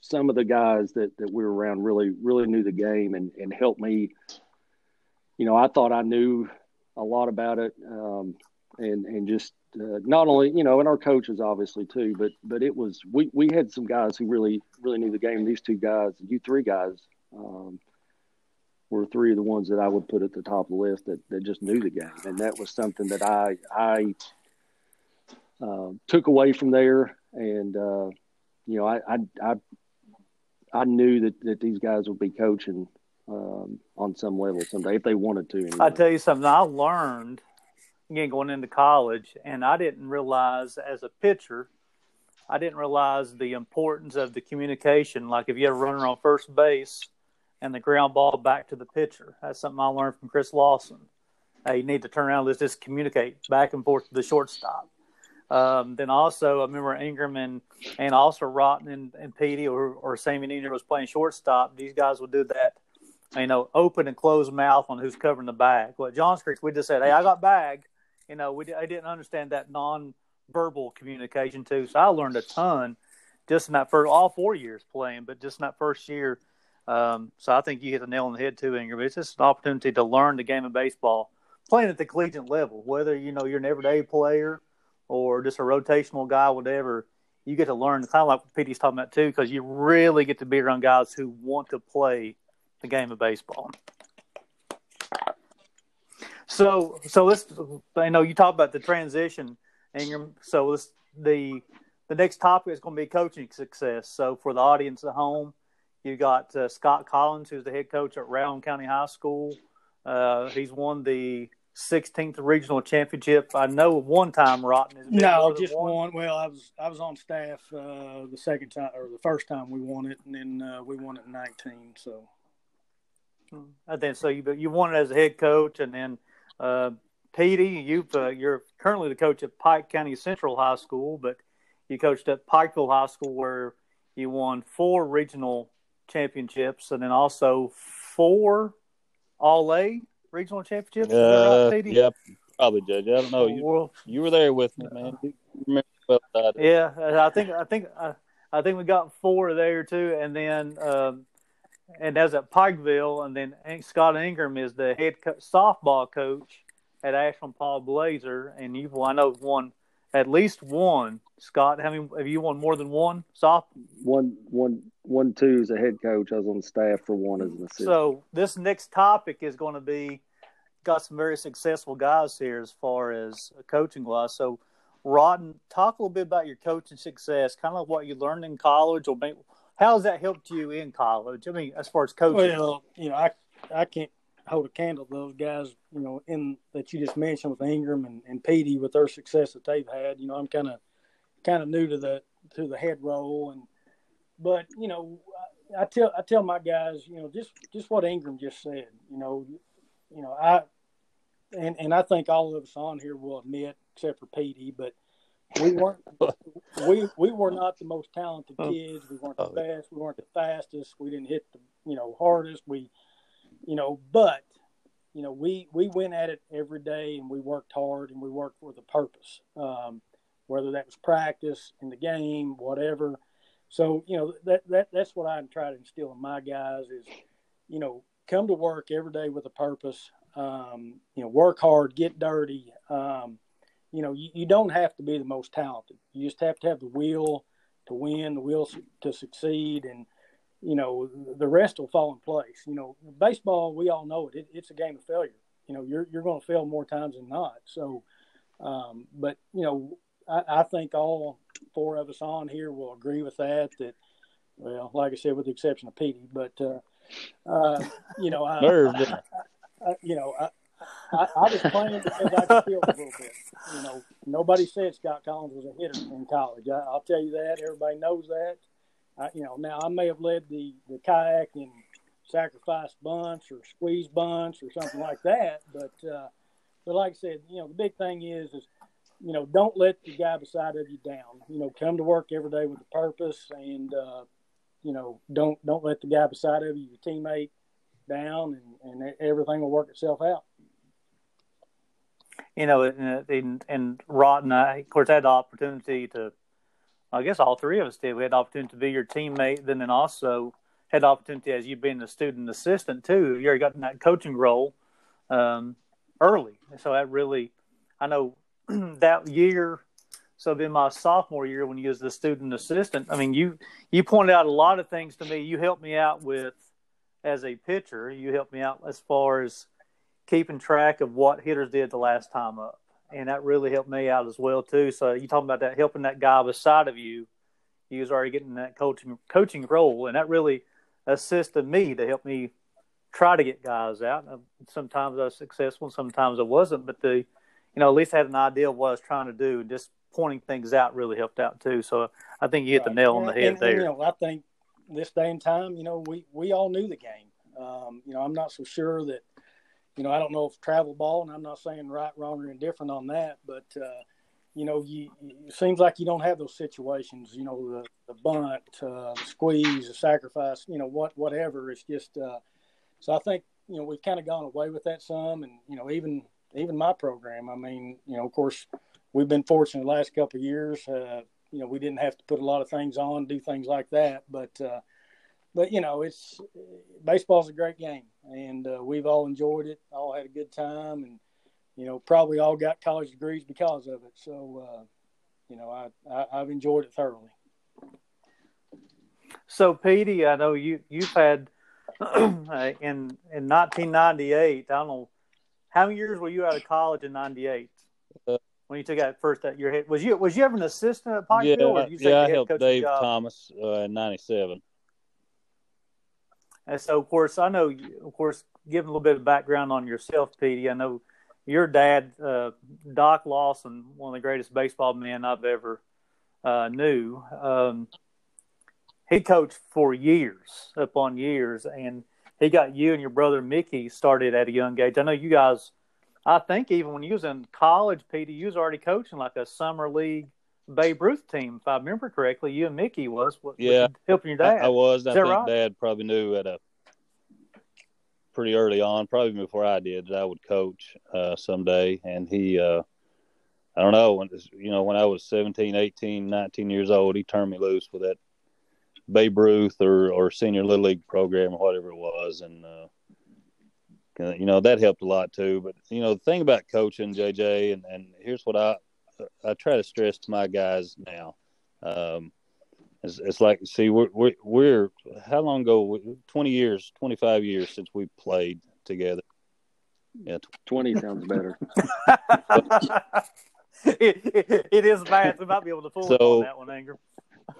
some of the guys that that we were around really really knew the game and and helped me. You know, I thought I knew a lot about it, um, and and just uh, not only you know, and our coaches obviously too, but but it was we we had some guys who really really knew the game. These two guys, you three guys, um, were three of the ones that I would put at the top of the list that that just knew the game, and that was something that I I uh, took away from there, and uh, you know, I I I, I knew that that these guys would be coaching. Um, on some level someday if they wanted to. Anyway. I tell you something. I learned again going into college, and I didn't realize as a pitcher, I didn't realize the importance of the communication. Like if you have a runner on first base and the ground ball back to the pitcher, that's something I learned from Chris Lawson. Hey, you need to turn around, let's just communicate back and forth to the shortstop. Um, then also, I remember Ingram and, and also Rotten and, and Petey or, or Sammy Niner was playing shortstop. These guys would do that, you know, open and close mouth on who's covering the bag. Well, at Johns Creek, we just said, hey, I got bag you know, we I didn't understand that non-verbal communication too. So I learned a ton just in that first all four years playing, but just in that first year. Um, so I think you hit the nail on the head too, Ingram. It's just an opportunity to learn the game of baseball, playing at the collegiate level. Whether you know you're an everyday player or just a rotational guy, whatever, you get to learn kind of like what Petey's talking about too, because you really get to be around guys who want to play the game of baseball. So, so let's. I know you talk about the transition, and you're so this the the next topic is going to be coaching success. So, for the audience at home, you got uh, Scott Collins, who's the head coach at Rowan County High School. Uh, he's won the 16th regional championship. I know one time Rotten. no, just one. one. Well, I was I was on staff uh, the second time or the first time we won it, and then uh, we won it in 19. So. I think so. You you won it as a head coach, and then uh, Petey, you've uh, you're currently the coach at Pike County Central High School, but you coached at Pikeville High School where you won four regional championships, and then also four All A regional championships. Uh, right, yep, probably, Judge. I don't know. You, well, you were there with me, man. well yeah, I think I think I, I think we got four there too, and then um, and that's at Pikeville, and then Scott Ingram is the head co- softball coach at Ashland Paul Blazer, and you've I know won at least one. Scott, how many have you won more than one soft? One, one, one, two as a head coach. I was on staff for one as an assistant. So this next topic is going to be got some very successful guys here as far as coaching wise. So, Rodden, talk a little bit about your coaching success, kind of what you learned in college, or maybe, how has that helped you in college? I mean, as far as coaching. Well, you know, I I can't hold a candle to those guys, you know, in that you just mentioned with Ingram and, and Petey with their success that they've had. You know, I'm kind of kind of new to the to the head role, and but you know, I, I tell I tell my guys, you know, just just what Ingram just said. You know, you know, I and and I think all of us on here will admit, except for Petey, but we weren't we we were not the most talented oh. kids. We weren't the oh. best. We weren't the fastest. We didn't hit the you know hardest. We you know, but you know, we we went at it every day and we worked hard and we worked with a purpose. Um, whether that was practice in the game, whatever. So you know that that that's what I try to instill in my guys is, you know, come to work every day with a purpose. Um, you know, work hard, get dirty. Um, you know, you, you don't have to be the most talented. You just have to have the will to win, the will to succeed, and you know, the rest will fall in place. You know, baseball, we all know it. it it's a game of failure. You know, you're you're going to fail more times than not. So, um, but you know, I, I, think all four of us on here will agree with that. That, well, like I said, with the exception of Petey, but uh, uh, you know, I, I, I, you know, I, I, I was playing because I could feel a little bit. You know, nobody said Scott Collins was a hitter in college. I, will tell you that. Everybody knows that. I, you know, now I may have led the the KIAC in sacrifice bunts or squeeze bunts or something like that, but uh, but like I said, you know, the big thing is is you know don't let the guy beside of you down. You know, come to work every day with a purpose, and uh, you know don't don't let the guy beside of you, your teammate, down, and and everything will work itself out you know, and and Rotten, I of course had the opportunity to I guess all three of us did. We had the opportunity to be your teammate, then and also had the opportunity as you being a student assistant too. You already got in that coaching role um, early, so that really, I know that year. So then my sophomore year, when you was the student assistant, I mean, you you pointed out a lot of things to me. You helped me out with as a pitcher. You helped me out as far as keeping track of what hitters did the last time up and that really helped me out as well too. So you talking about that helping that guy beside of you, he was already getting that coaching coaching role, and that really assisted me to help me try to get guys out. Sometimes I was successful, sometimes I wasn't, but the you know at least I had an idea of what I was trying to do, and just pointing things out really helped out too. So I think you hit right. the nail on the head and, there. You know, I think this day and time, you know, we we all knew the game. Um, you know, I'm not so sure that you know, I don't know if travel ball, and I'm not saying right, wrong, or indifferent on that, but uh, you know, you it seems like you don't have those situations. You know, the, the bunt, uh, the squeeze, the sacrifice. You know, what whatever. It's just uh, so I think you know we've kind of gone away with that some, and you know, even even my program. I mean, you know, of course, we've been fortunate the last couple of years. Uh, you know, we didn't have to put a lot of things on, do things like that, but uh, but you know, it's baseball's a great game, and uh, we've all enjoyed it, all had a good time, and you know, probably all got college degrees because of it. So, uh, you know, I, I have enjoyed it thoroughly. So, Petey, I know you you've had uh, in in 1998. I don't know how many years were you out of college in '98 Uh, when you took out first at your head. Was you was you ever an assistant at Pikeville? yeah, or you yeah, I head helped Dave job? Thomas uh, in '97. And so, of course, I know, of course, give a little bit of background on yourself, Petey. I know your dad, uh, Doc Lawson, one of the greatest baseball men I've ever uh, knew. Um, he coached for years, upon years, and he got you and your brother Mickey started at a young age. I know you guys. I think even when you was in college, Petey, you was already coaching like a summer league Babe Ruth team, if I remember correctly. You and Mickey was, was Yeah. helping your dad. I was. I think right? Dad probably knew at a pretty early on, probably before I did, that I would coach uh, someday. And he, uh, I don't know, when you know, when I was 17, 18, 19 years old, he turned me loose with that Babe Ruth or or senior little league program or whatever it was, and uh, you know that helped a lot too. But you know, the thing about coaching, JJ, and and here's what I I try to stress to my guys now. Um, it's, it's like, see, we're, we're, we're, how long ago? 20 years, 25 years since we played together. Yeah. Twenty sounds better. it, it, it is math. We might be able to fool him So- on that one, Anger.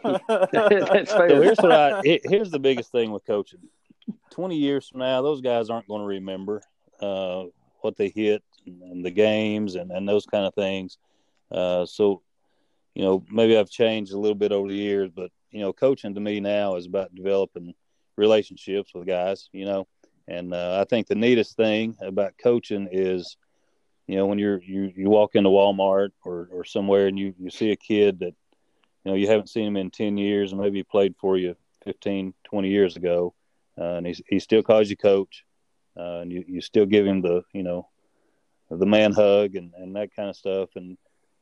That's fair. So here's what I, here's the biggest thing with coaching. 20 years from now, those guys aren't going to remember, uh, what they hit and, and the games and, and those kind of things. Uh, so, you know, maybe I've changed a little bit over the years, but you know, coaching to me now is about developing relationships with guys, you know, and uh, I think the neatest thing about coaching is, you know, when you're you you walk into Walmart or or somewhere and you you see a kid that, you know, you haven't seen him in ten years and maybe he played for you 15, 20 years ago, uh, and he's, he still calls you coach, uh, and you you still give him the you know, the man hug and and that kind of stuff, and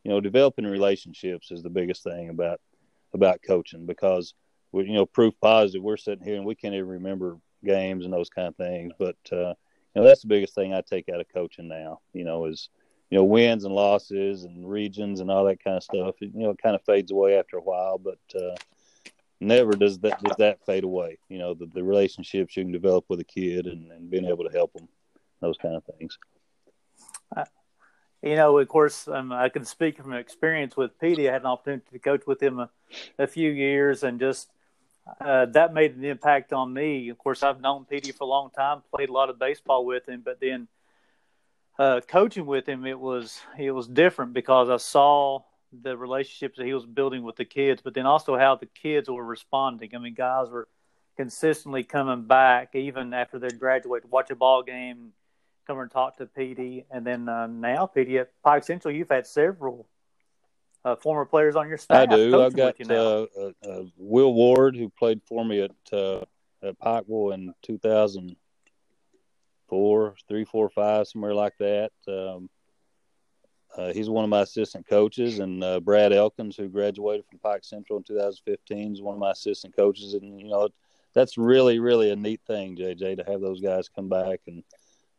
you know, developing relationships is the biggest thing about about coaching because we you know proof positive we're sitting here and we can't even remember games and those kind of things. But uh you know that's the biggest thing i take out of coaching now you know is you know wins and losses and regions and all that kind of stuff. You know it kind of fades away after a while but uh never does that does that fade away you know the, the relationships you can develop with a kid and, and being able to help them those kind of things You know, of course, um, I can speak from experience with Petey. I had an opportunity to coach with him a, a few years, and just uh, that made an impact on me. Of course, I've known Petey for a long time, played a lot of baseball with him, but then uh, coaching with him, it was it was different because I saw the relationships that he was building with the kids, but then also how the kids were responding. I mean, guys were consistently coming back even after they graduated, to watch a ball game, come and talk to Petey, and then uh, now Petey at Pike Central, you've had several uh, former players on your staff. I do. I've got with you now. uh, uh, uh, Will Ward, who played for me at uh, at Pikeville in 2004, three, four, five, somewhere like that. Um, uh, he's one of my assistant coaches, and uh, Brad Elkins, who graduated from Pike Central in 2015, is one of my assistant coaches. And you know, that's really, really a neat thing, JJ, to have those guys come back and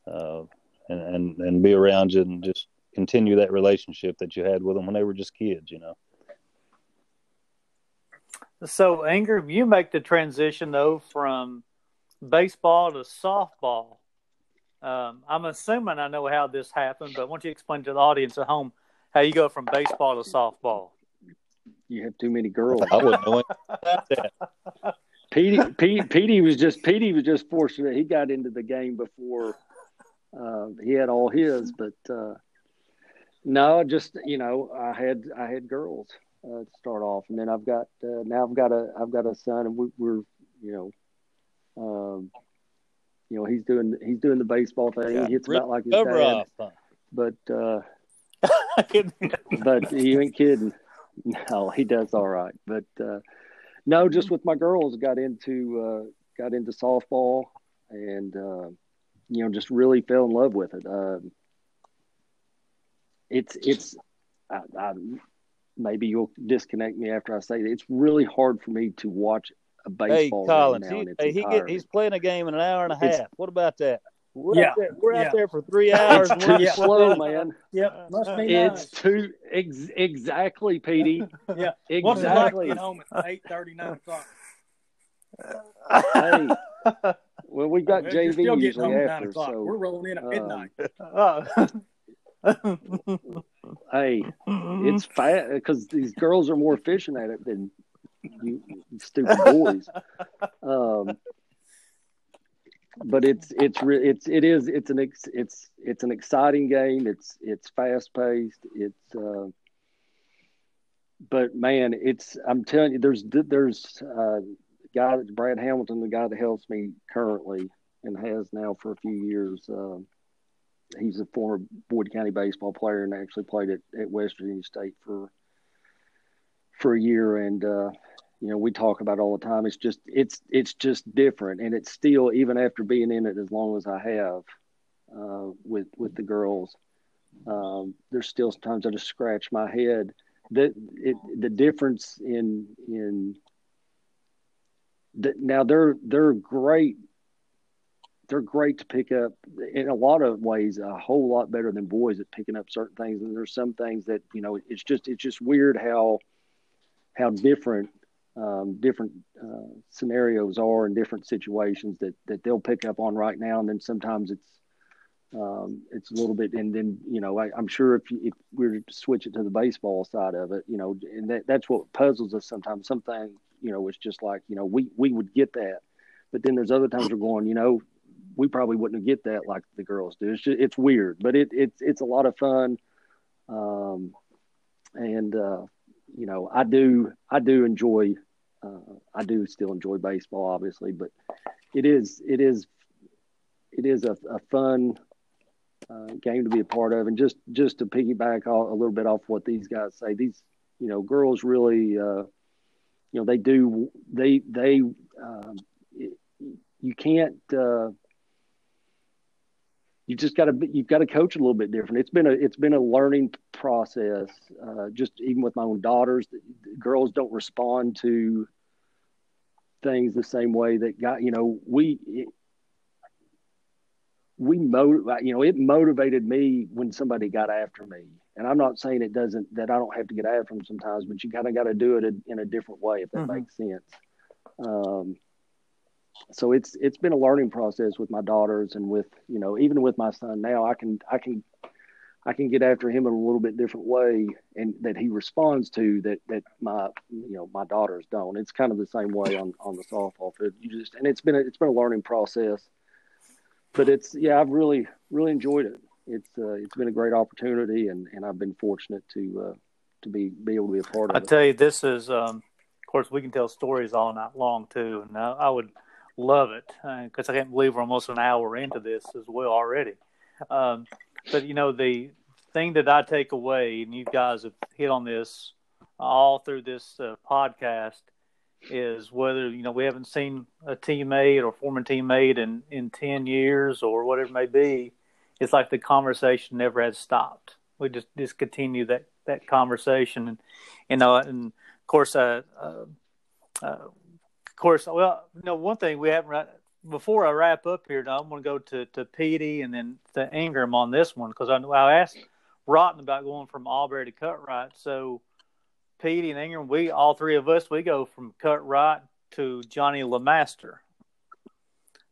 uh, and, and and be around you and just continue that relationship that you had with them when they were just kids. You know. So, Anger, you make the transition though from baseball to softball. Um, I'm assuming I know how this happened, but why don't you explain to the audience at home how you go from baseball to softball? You have too many girls. I wouldn't know anything about that. Petey, Petey, Petey was just Petey was just fortunate. He got into the game before uh, he had all his, but uh, no, just you know, I had I had girls uh, to start off, and then I've got uh, now I've got a I've got a son, and we, we're you know, um, you know, he's doing he's doing the baseball thing. Yeah. He hits Rip about like his dad, off. but uh, but you ain't kidding. No, he does all right. But uh, no, just with my girls, got into uh, got into softball, and uh, you know, just really fell in love with it. Um, it's it's I, I, maybe you'll disconnect me after I say that. It's really hard for me to watch a Hey, baseball game Collins, now he, hey, he get, he's playing a game in an hour and a half. It's- what about that? We're, Yeah, out, there, we're yeah. out there for three hours. It's too not slow, man. Yep, must be It's nice. too ex- exactly, Petey. Yeah. What's it like Exactly. home at eight thirty, nine o'clock? hey, well, we got well, JV usually after, so we're rolling in at midnight. Um, hey, it's fast because these girls are more efficient at it than you stupid boys. Um, but it's it's it's it is it's an ex, it's it's an exciting game. It's it's fast paced. It's uh, but man, it's I'm telling you, there's there's uh, guy that's Brad Hamilton, the guy that helps me currently and has now for a few years. Uh, he's a former Boyd County baseball player and actually played at, at West Virginia State for for a year. And uh, you know we talk about all the time it's just it's it's just different and it's still even after being in it as long as i have uh, with with the girls um, there's still sometimes i just scratch my head that it the difference in in the, now they're they're great they're great to pick up in a lot of ways a whole lot better than boys at picking up certain things and there's some things that you know it's just it's just weird how how different um, different uh, scenarios are in different situations that, that they'll pick up on right now. And then sometimes it's, um, it's a little bit, and then, you know, I, am sure if, you, if we were to switch it to the baseball side of it, you know, and that, that's what puzzles us sometimes. Something, you know, it's just like, you know, we, we would get that, but then there's other times we're going, you know, we probably wouldn't get that like the girls do. It's just, it's weird, but it, it's, it's a lot of fun. Um, and, uh, you know, I do, I do enjoy uh, I do still enjoy baseball, obviously, but it is it is it is a, a fun uh, game to be a part of. And just just to piggyback a little bit off what these guys say, these you know girls really uh, you know they do they they um, you can't uh, you just got to you've got to coach a little bit different. It's been a it's been a learning process. Uh, just even with my own daughters, girls don't respond to things the same way that got you know we we motivate you know it motivated me when somebody got after me. And i'm not saying it doesn't that i don't have to get after them sometimes but you kind of got to do it in, in, a different way if that mm-hmm. makes sense. Um, so it's it's been a learning process with my daughters and with you know even with my son now i can i can i can get after him in a little bit different way and that he responds to that that my you know my daughters don't. It's kind of the same way on on the softball field. You just and it's been a, it's been a learning process but it's yeah i've really really enjoyed it it's uh, it's been a great opportunity and and i've been fortunate to uh to be be able to be a part of I it i tell you this is um of course we can tell stories all night long too and I, I would love it because uh, I can't believe we're almost an hour into this as well already. Um, but you know, the thing that I take away, and you guys have hit on this all through this uh, podcast, is whether you know we haven't seen a teammate or former teammate in in ten years or whatever it may be. It's like the conversation never has stopped. We just just continue that that conversation, and you know, and of course, uh, uh, uh course, well, you know, one thing we haven't before I wrap up here, now I'm going to go to to Petey and then to Ingram on this one because I know I asked Rotten about going from Albury to Cutright. So Petey and Ingram, we all three of us, we go from cut Cutright to Johnny LeMaster.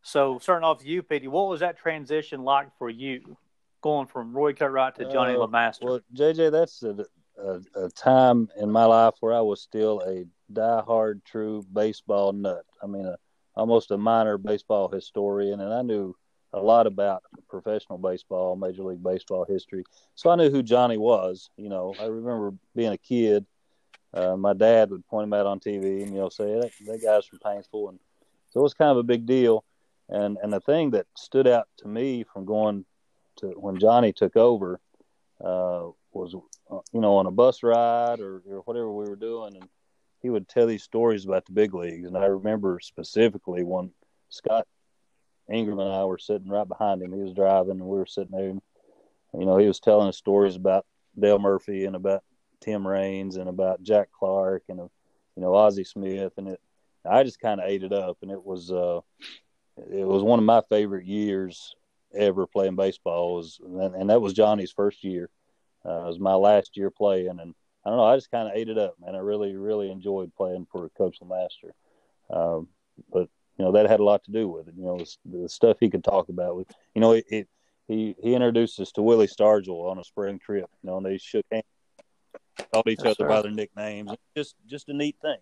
So starting off with you, Petey, what was that transition like for you, going from Roy Cutright to Johnny uh, LeMaster? Well, JJ, that's a, a, a time in my life where I was still a die-hard, true baseball nut. I mean, a, almost a minor baseball historian, and I knew a lot about professional baseball, Major League Baseball history. So I knew who Johnny was. You know, I remember being a kid. Uh, my dad would point him out on TV and you know say that that guy's from Paintsville, and so it was kind of a big deal. And and the thing that stood out to me from going to when Johnny took over uh, was uh, you know on a bus ride or, or whatever we were doing, and he would tell these stories about the big leagues. And I remember specifically when Scott Ingram and I were sitting right behind him. He was driving, and we were sitting there. And, you know, he was telling us stories about Dale Murphy and about Tim Raines and about Jack Clark and you know Ozzie Smith, and it. I just kind of ate it up, and it was uh, it was one of my favorite years ever playing baseball. Was and, and that was Johnny's first year. Uh, it was my last year playing, and I don't know. I just kind of ate it up, man. I really, really enjoyed playing for Coach LeMaster. Um, but you know that had a lot to do with it. You know, the, the stuff he could talk about with, you know, it, it, he he introduced us to Willie Stargell on a spring trip. You know, and they shook hands, called each yes, other sir. by their nicknames. Just just a neat thing.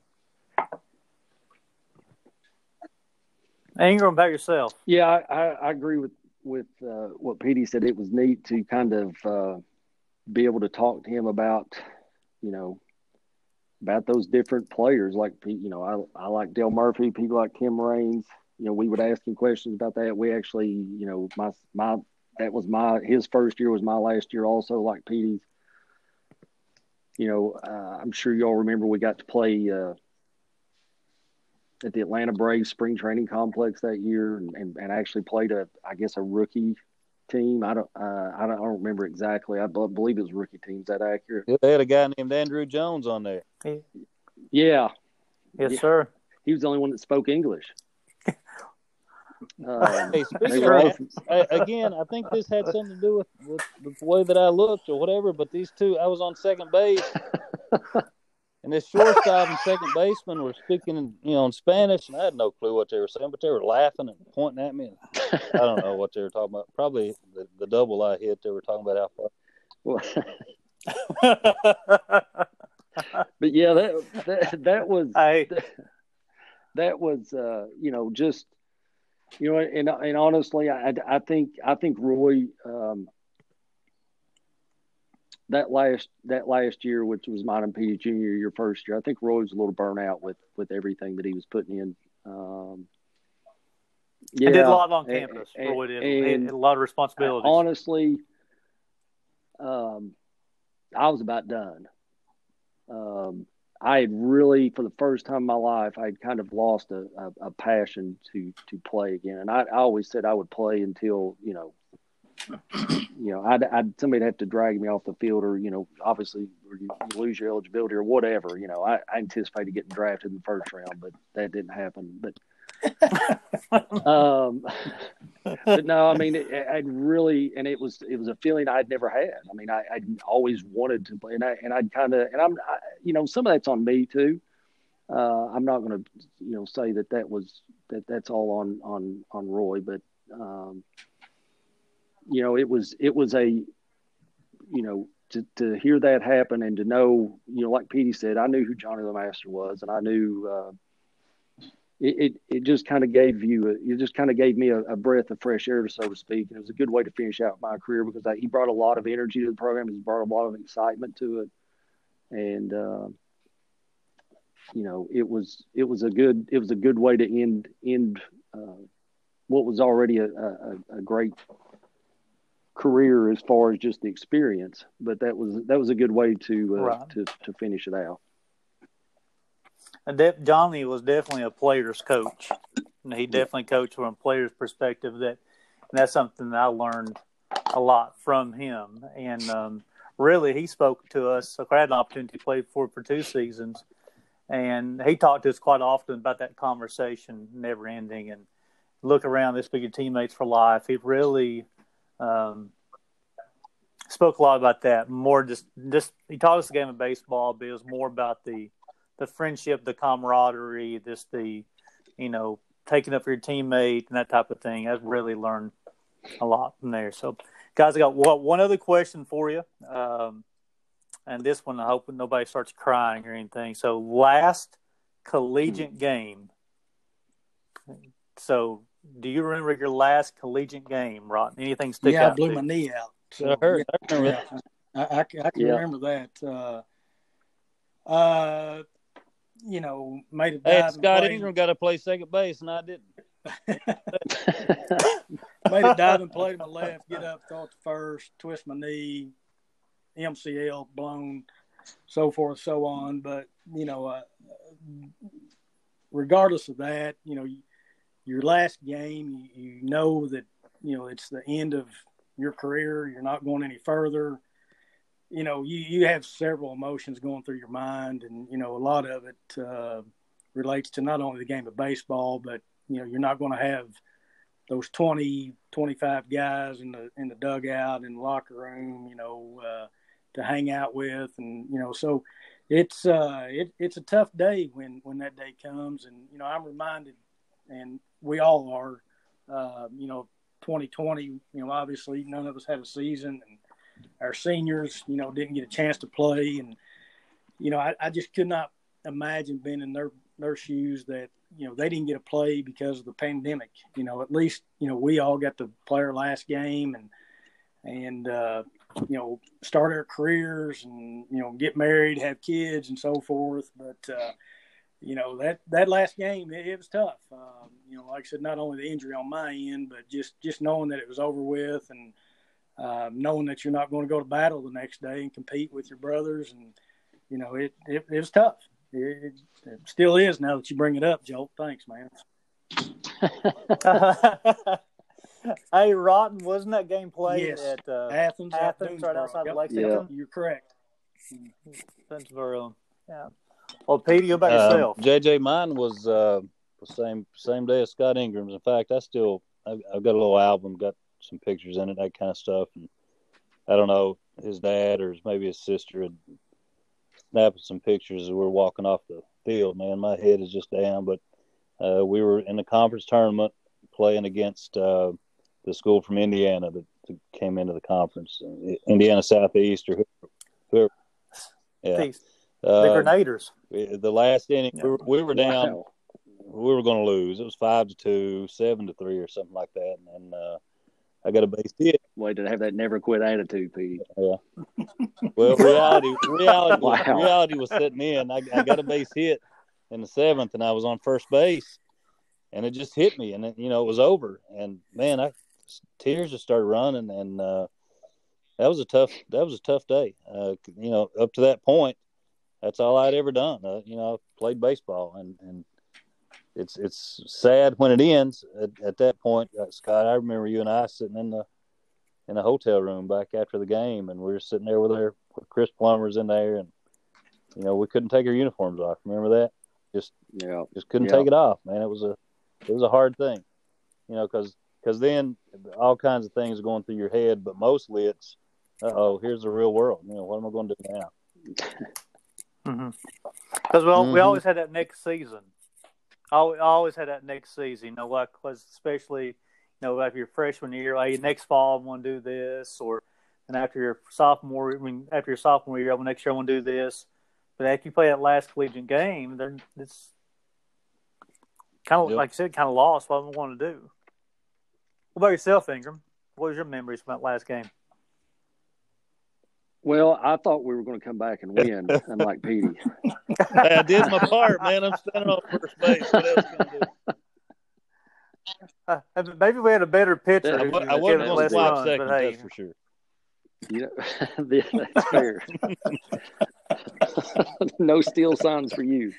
Ingram, about yourself? Yeah, I, I, I agree with with uh, what Petey said. It was neat to kind of uh, be able to talk to him about, you know, about those different players. Like you know, I I like Dale Murphy, people like Tim Raines. You know, we would ask him questions about that. We actually, you know, my my that was my his first year was my last year also, like Petey's. You know, uh, I'm sure y'all remember we got to play uh, at the Atlanta Braves spring training complex that year, and, and, and actually played a I guess a rookie team. I don't, uh, I don't, I don't remember exactly. I believe it was rookie teams. That accurate? Yeah, they had a guy named Andruw Jones on there. Yeah. Yes, yeah. sir. He was the only one that spoke English. Um, hey, speaking of that, again, I think this had something to do with, with, with the way that I looked or whatever. But these two, I was on second base, and this shortstop and second baseman were speaking, in, you know, in Spanish, and I had no clue what they were saying, but they were laughing and pointing at me. I don't know what they were talking about. Probably the, the double I hit. They were talking about how far. but yeah, that that, that was I, that, that was uh, you know just you know and and honestly, I I think I think Roy um, that last that last year, which was mine and Junior, your first year, I think Roy was a little burnout with with everything that he was putting in. Um, yeah, did a lot on campus. And, Roy did. And, a lot of responsibilities. Honestly, um, I was about done. Um, I had really, for the first time in my life, I had kind of lost a, a, a passion to to play again. And I, I always said I would play until you know you know, I'd, I'd somebody'd have to drag me off the field, or you know, obviously you, lose your eligibility or whatever. You know, I, I anticipated getting drafted in the first round, but that didn't happen. But, um, but no, I mean, I'd really, and it was it was a feeling I'd never had. I mean, I, I'd always wanted to play, and I and I'd kind of, and I'm, I, you know, some of that's on me too. Uh, I'm not going to, you know, say that that was that that's all on on on Roy, but. Um, you know, it was it was a, you know, to to hear that happen and to know, you know, like Petey said, I knew who Johnny LeMaster was, and I knew. Uh, it, it, it just kind of gave you a, it just kind of gave me a, a, breath of fresh air so to speak and it was a good way to finish out my career because I, he brought a lot of energy to the program he brought a lot of excitement to it and uh, you know it was it was a good it was a good way to end end uh, what was already a, a, a great career as far as just the experience, but that was that was a good way to uh, right. to to finish it out. Johnny was definitely a player's coach. And he definitely coached from a player's perspective. That that's something that I learned a lot from him. And um, really, he spoke to us. I had an opportunity to play for for two seasons, and he talked to us quite often about that conversation never ending and look around this big teammates for life. He really um, spoke a lot about that. More just just he taught us the game of baseball, but it was more about the the friendship, the camaraderie, just the you know taking up for your teammate and that type of thing. I've really learned a lot from there. So, guys, I got one other question for you. Um, and this one, I hope nobody starts crying or anything. So, last collegiate hmm. game. So, do you remember your last collegiate game, Rod? Anything stick yeah, out? Yeah, I blew my knee out. So, I heard. Yeah, I, I, I, I, can yeah. remember that. Uh, uh, you know, made a Hey, Scott Ingram got to play second base, and I didn't. made a diving play to my left, get up, it to first, twist my knee, MCL blown, so forth, so on. But you know, uh, regardless of that, you know, your last game, you know that you know it's the end of your career. You're not going any further. You know, you, you have several emotions going through your mind, and you know a lot of it uh, relates to not only the game of baseball, but you know you're not going to have those 20, 25 guys in the in the dugout the locker room. You know, uh, to hang out with, and you know, so it's uh, it, it's a tough day when when that day comes, and you know I'm reminded and we all are. Uh, you know, 2020. You know, obviously none of us had a season, and our seniors, you know, didn't get a chance to play, and you know, I, I just could not imagine being in their their shoes that you know they didn't get a play because of the pandemic. You know, at least you know we all got to play our last game and and uh, you know start our careers and you know get married, have kids, and so forth. But uh, you know that that last game it, it was tough. Um, you know, like I said, not only the injury on my end, but just just knowing that it was over with and uh, knowing that you're not going to go to battle the next day and compete with your brothers and you know it it, it was tough. It, it, still is now that you bring it up, Joel. Thanks, man. hey, Rotten, wasn't that game played yes. at uh, Athens? Athens, right outside yep. Lexington. Yeah. You're correct. Pennsylvania. Yeah. Well, Petey, go about um, yourself. JJ, mine was uh, the same same day as Scott Ingram's. In fact, I still I've, I've got a little album, got some pictures in it, that kind of stuff. And I don't know, his dad or maybe his sister had snapping some pictures as we are walking off the field. Man, my head is just down. But uh, we were in the conference tournament playing against uh, the school from Indiana that, that, came into the conference, Indiana Southeast or whoever. Yeah. Uh, the Grenadiers. The last inning, yeah. we, were, we were down. Wow. We were going to lose. It was five to two, seven to three, or something like that. And uh, I got a base hit. Way to have that never quit attitude, Pete. Yeah. Well, reality, reality, wow. reality was setting in. I, I got a base hit in the seventh, and I was on first base, and it just hit me, and it, you know it was over. And man, I tears just started running, and uh, that was a tough. That was a tough day. Uh, you know, up to that point, that's all I'd ever done. Uh, you know, played baseball, and and it's it's sad when it ends. At, at that point, uh, Scott, I remember you and I sitting in the in a hotel room back after the game, and we were sitting there with our with Chris Plummer's in there, and you know we couldn't take our uniforms off. Remember that? Just yeah, just couldn't yeah. take it off, man. It was a it was a hard thing, you know, because because then all kinds of things going through your head, but mostly it's, oh, here's the real world. You know, what am I going to do now? Because mm-hmm. well, mm-hmm. we always had that next season. I always had that next season. You know, like especially you know after your freshman year, like next fall I want to do this, or and after your sophomore, I mean after your sophomore year, well, next year I want to do this. But after you play that last collegiate game, then it's kind of yep. like you said, kind of lost what I want to do. What about yourself, Ingram? What was your memories from that last game? Well, I thought we were going to come back and win, unlike Petey. hey, I did my part, man. I'm standing on first base. What else can I do? Uh, maybe we had a better pitcher. Yeah, I, I wasn't going to swap seconds, hey. that's for sure. Yeah, that's fair. no steal signs for you.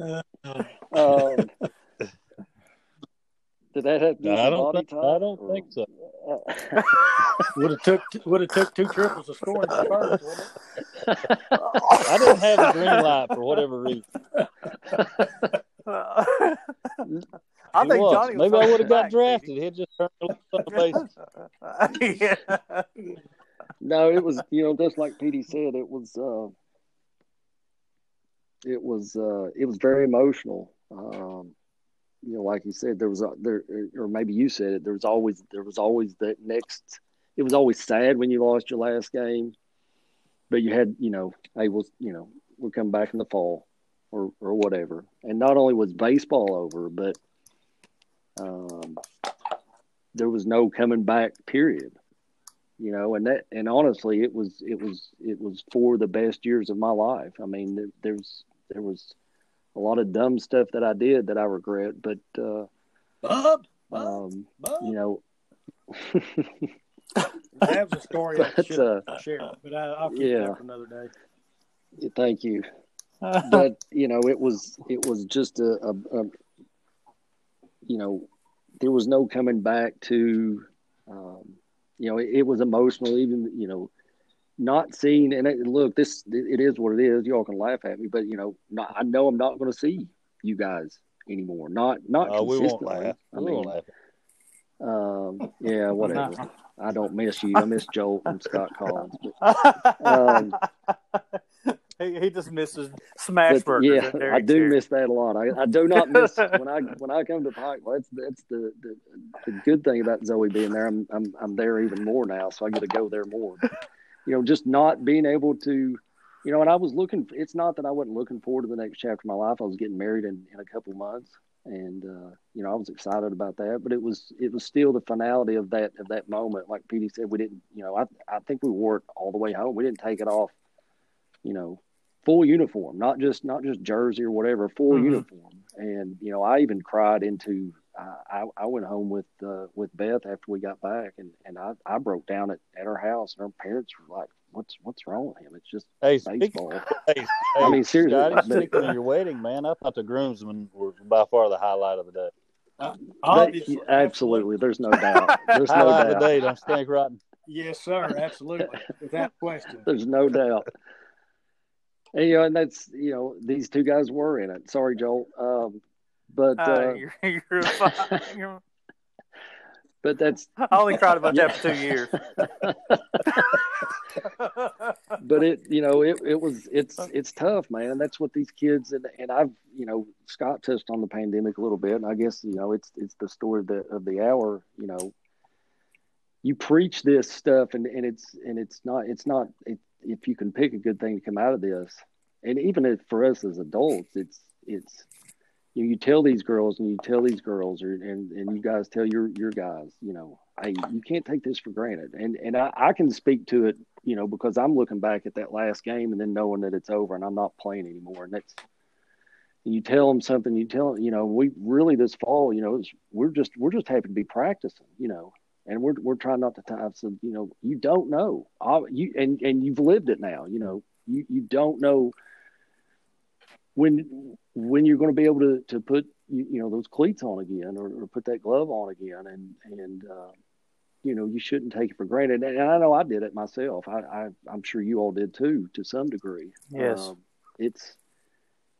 Um, did that have no, I don't think, I don't or, think so. would have took would have took two triples to score in the first. I didn't have a green light for whatever reason. I think was. Johnny maybe I would have got drafted. He'd just turned on the bases. yeah. No, it was you know just like Petey said, it was uh, it was uh, it was very emotional. Um, you know, like you said, there was a, there, or maybe you said it. There was always there was always that next. It was always sad when you lost your last game, but you had you know, hey, we'll you know we'll come back in the fall, or or whatever. And not only was baseball over, but um, there was no coming back. Period. You know, and that and honestly, it was it was it was for the best years of my life. I mean, there, there's there was a lot of dumb stuff that I did that I regret, but uh, Bob, Bob, um, Bob. you know, I have a story I should uh, share, but I, will keep yeah. that for another day. Thank you. but you know, it was it was just a, a, a, you know, there was no coming back to, um, you know, it, it was emotional. Even you know, not seeing and it, look this it is what it is y'all can laugh at me but you know not, i know i'm not going to see you guys anymore not not uh, consistently. we won't laugh. I mean, won't laugh. Um, yeah whatever i don't miss you i miss joel and scott collins but, um, he, he just misses smash But, burgers. yeah, I do Cherry. miss that a lot. I, I do not miss when I when I come to Pikeville. That's that's the, the the good thing about Zoe being there. I'm I'm I'm there even more now, so I get to go there more. You know, just not being able to, you know, and I was looking. It's not that I wasn't looking forward to the next chapter of my life. I was getting married in in a couple months, and uh, you know, I was excited about that. But it was it was still the finality of that of that moment. Like Petey said, we didn't. You know, I I think we wore it all the way home. We didn't take it off. You know, full uniform, not just not just jersey or whatever, full Mhm. uniform. And you know, I even cried into. Uh, I I went home with uh, with Beth after we got back, and and I, I broke down at, at her house, and her parents were like, "What's what's wrong with him? It's just Hey, speaking, baseball." hey, I mean, seriously, Scotty, but- speaking of your wedding, man, I thought the groomsmen were by far the highlight of the day. That- Obviously, absolutely, there's no doubt. There's no highlight of the doubt. day, don't you think, Rotten? Yes, sir. Absolutely, without question. There's no doubt. And you know, and that's you know, these two guys were in it. Sorry, Joel. Um, but Uh, uh, you're, you're fine. You're- but that's I only cried about that for two years. but it you know it, it was it's it's tough man that's what these kids and, and i've you know scott touched on the pandemic a little bit and i guess you know it's it's the story of the of the hour you know you preach this stuff and and it's and it's not it's not it, if you can pick a good thing to come out of this and even if for us as adults it's it's you, you tell these girls and you tell these girls or and, and you guys tell your your guys you know hey you can't take this for granted. And and I, I can speak to it you know because i'm looking back at that last game and then knowing that it's over and i'm not playing anymore. And that's you tell them something you tell you know we really this fall you know we're just we're just happy to be practicing you know and we're we're trying not to time so you know you don't know. You and and you've lived it now you know you you don't know when when you're going to be able to to put you, you know those cleats on again or, or put that glove on again and and uh, you know you shouldn't take it for granted. And I know I did it myself. I, I I'm sure you all did too to some degree. Yes. um, it's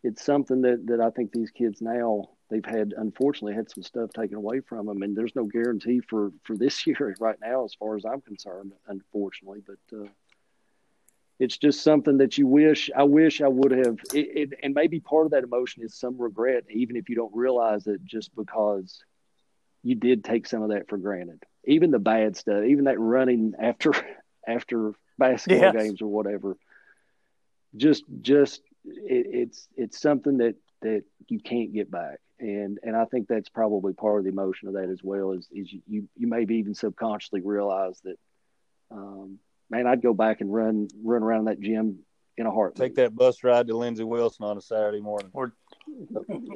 it's something that that I think these kids now they've had unfortunately had some stuff taken away from them. And there's no guarantee for for this year right now as far as I'm concerned unfortunately. But uh, it's just something that you wish I wish I would have it, it, and maybe part of that emotion is some regret even if you don't realize it just because you did take some of that for granted. Even the bad stuff even that running after after basketball Yes. games or whatever. Just just it, it's it's something that that you can't get back. And and I think that's probably part of the emotion of that as well is is you you, you maybe even subconsciously realize that um man I'd go back and run run around that gym in a heartbeat Take that bus ride to Lindsey Wilson on a Saturday morning.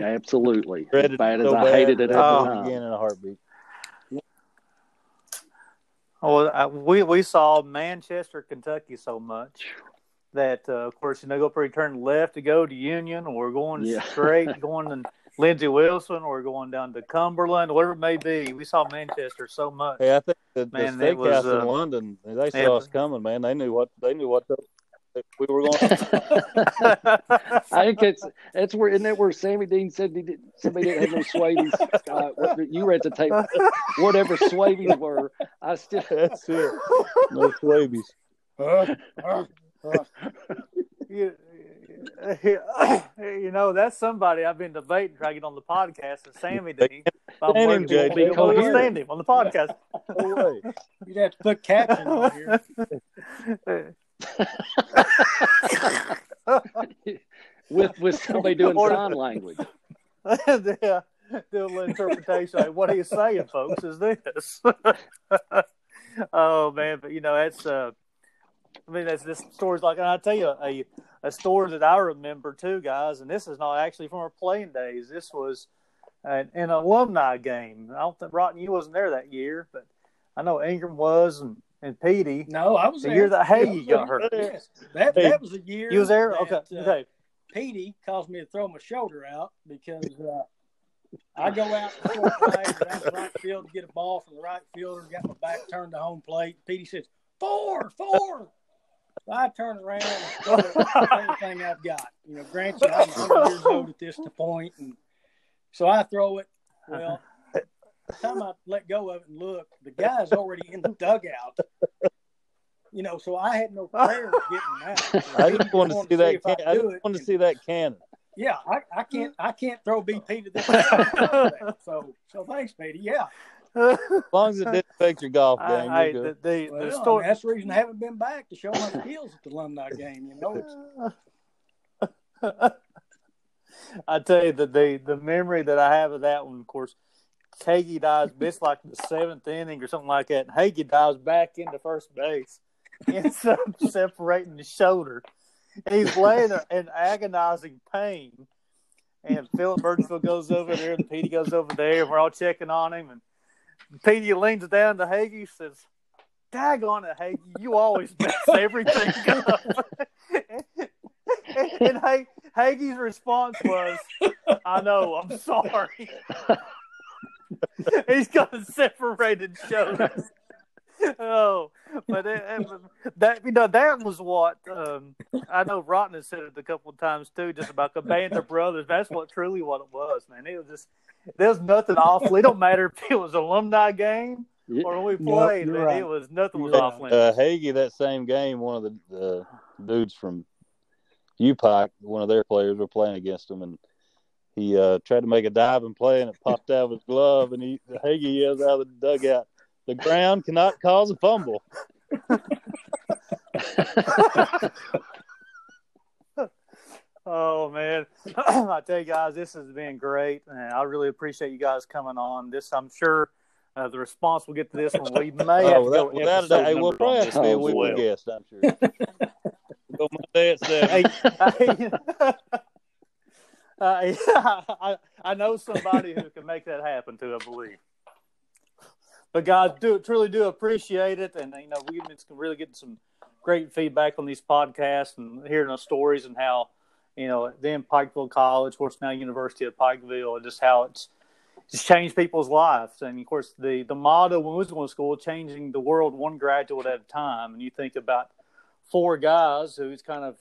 absolutely Dreaded as bad so as I bad, hated it at Oh. the time again in a heartbeat. Well, I, we we saw Manchester, Kentucky so much that, uh, of course, you know, go pretty turn left to go to Union, or going Yeah. straight going to Lindsey Wilson, or going down to Cumberland, whatever it may be. We saw Manchester so much. Hey, I think the, the Man, that steakhouse was, uh, in London, they saw yeah. us coming, man. They knew what they knew what the, we were going. I think that's that's where isn't that where Sammy Dean said he did, somebody didn't have no swabies. Scott, what, you were at the table, whatever swabies were. I still That's it. No swabies. Uh, uh, uh, you, you know, that's somebody I've been debating trying to get on the podcast. Is Sammy Dean? If I'm Stand him, working, JJ. I'm stand him on the podcast. No way. you'd have to put caption on here. with with somebody doing Or- sign language. yeah, do a little interpretation. Like, what he's saying, folks, is this. oh man, but you know that's. Uh, I mean, that's this stories like, and I tell you a a story that I remember too, guys. And this is not actually from our playing days. This was an, an alumni game. I don't think Rotten you wasn't there that year, but I know Ingram was, and and Petey. No, I was The there. year that Hay was got hurt. Yes, that that was the year. You was there? that, Okay, uh, okay. Petey caused me to throw my shoulder out because uh, I go out to short right, down the right field to get a ball from the right fielder, got my back turned to home plate. Petey says, four, four. So I turn around and throw it, everything I've got. You know, granted, I'm 100 years old at this point, and so I throw it. Well, by the time I let go of it and look, the guy's already in the dugout you know, so I had no prayer of getting that. I just want to see that. if I Can- I just want to see that cannon. Yeah, I, I can't I can't throw BP to this. so so thanks, Petey. Yeah. As long as it didn't affect your golf game, I, you're the, good. the, Well, the I mean, story. that's the reason I haven't been back to show my skills at the alumni game. You know, I tell you the, the the memory that I have of that one, of course, Hagee dives. It's like the seventh inning or something like that. And Hagee dives back into first base, ends up separating the shoulder. And he's laying there in agonizing pain. And Philip Birchfield goes over there, and Petey goes over there, and we're all checking on him. And Petey leans down to Hagee, and says, "Daggone it, Hagee, you always mess everything up." and and Ha- Hagee's response was, "I know, I'm sorry." He's got a separated shoulders. oh, but it, it, that you know that was what um, I know. Rotten has said it a couple of times too, just about the band of brothers. That's what truly what it was, man. It was just there's nothing awful. It don't matter if it was alumni game or when we played. you're man, right. It was nothing was You're off limits. Uh, Hagee, that same game, one of the, the dudes from UPike, one of their players, were playing against him, and he uh, tried to make a diving play, and it popped out of his glove, and he Hagee yells out of the dugout, "The ground cannot cause a fumble." Oh man, I tell you guys, this has been great, and I really appreciate you guys coming on. This, I'm sure, uh, the response we'll get to this one. We may have Oh, to go without, without a doubt, we'll probably have to be a one as weekly well. guest, I'm sure. Go Monday at seven. Hey, I, I, I know somebody who can make that happen too. I believe. But guys, do truly do appreciate it, and you know we've been really getting some great feedback on these podcasts and hearing the stories and how you know then Pikeville College, of course now University of Pikeville, and just how it's just changed people's lives. And of course the the motto when we was going to school, changing the world one graduate at a time. And you think about four guys who's kind of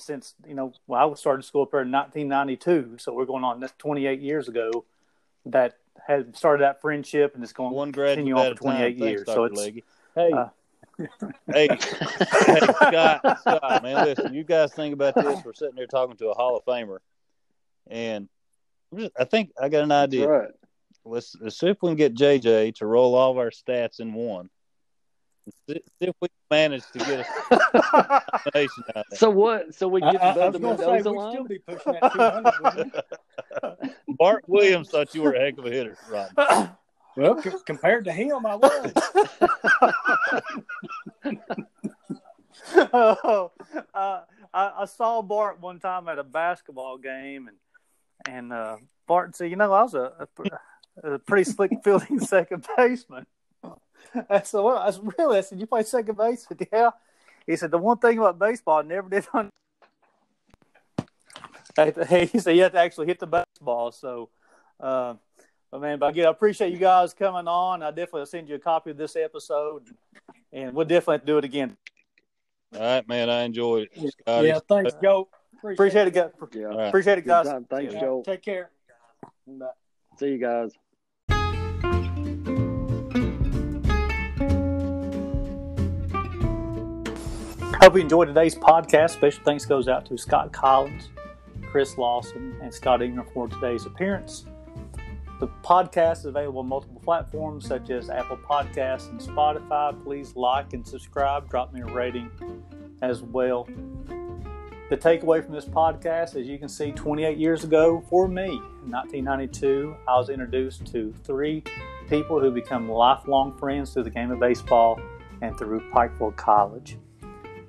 since you know well, I started school up there in 1992, so we're going on that's 28 years ago. That had started that friendship and it's going One to continue on for a time. 28 Thanks, years. Dr. So it's Leggy. Hey, uh, hey, hey, Scott, Scott, man, listen, you guys think about this. We're sitting here talking to a Hall of Famer, and I'm just- I think I got an idea. right. Let's, let's see if we can get JJ to roll all of our stats in one. See, see if we manage to get a combination out of that. So what? So we I, get I, I above was the going to say we'd line? still be pushing that 200. Bart Williams thought you were a heck of a hitter, Rod. Well, c- compared to him, I was. oh, uh, I, I saw Bart one time at a basketball game, and and uh, Bart said, "You know, I was a, a, a pretty slick fielding second baseman." I said, "Well, I said, really?" I said, "You play second base?" I said, "Yeah." He said, "The one thing about baseball, I never did." Un- Hey, he said, "You have to actually hit the baseball." So, uh, but man, but again, I appreciate you guys coming on. I definitely will send you a copy of this episode, and we'll definitely have to do it again. All right, man, I enjoyed it. Scotty. yeah, thanks, Joe. Appreciate it, guys. Yeah. Appreciate it, guys. Thanks, Yeah, Joe. Take care. Bye. See you guys. Hope you enjoyed today's podcast. Special thanks goes out to Scott Collins, Chris Lawson, and Scott Ingram for today's appearance. The podcast is available on multiple platforms such as Apple Podcasts and Spotify. Please like and subscribe. Drop me a rating as well. The takeaway from this podcast, as you can see, 28 years ago for me, in 1992, I was introduced to three people who become lifelong friends through the game of baseball and through Pikeville College.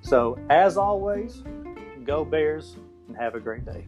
So, as always, go Bears and have a great day.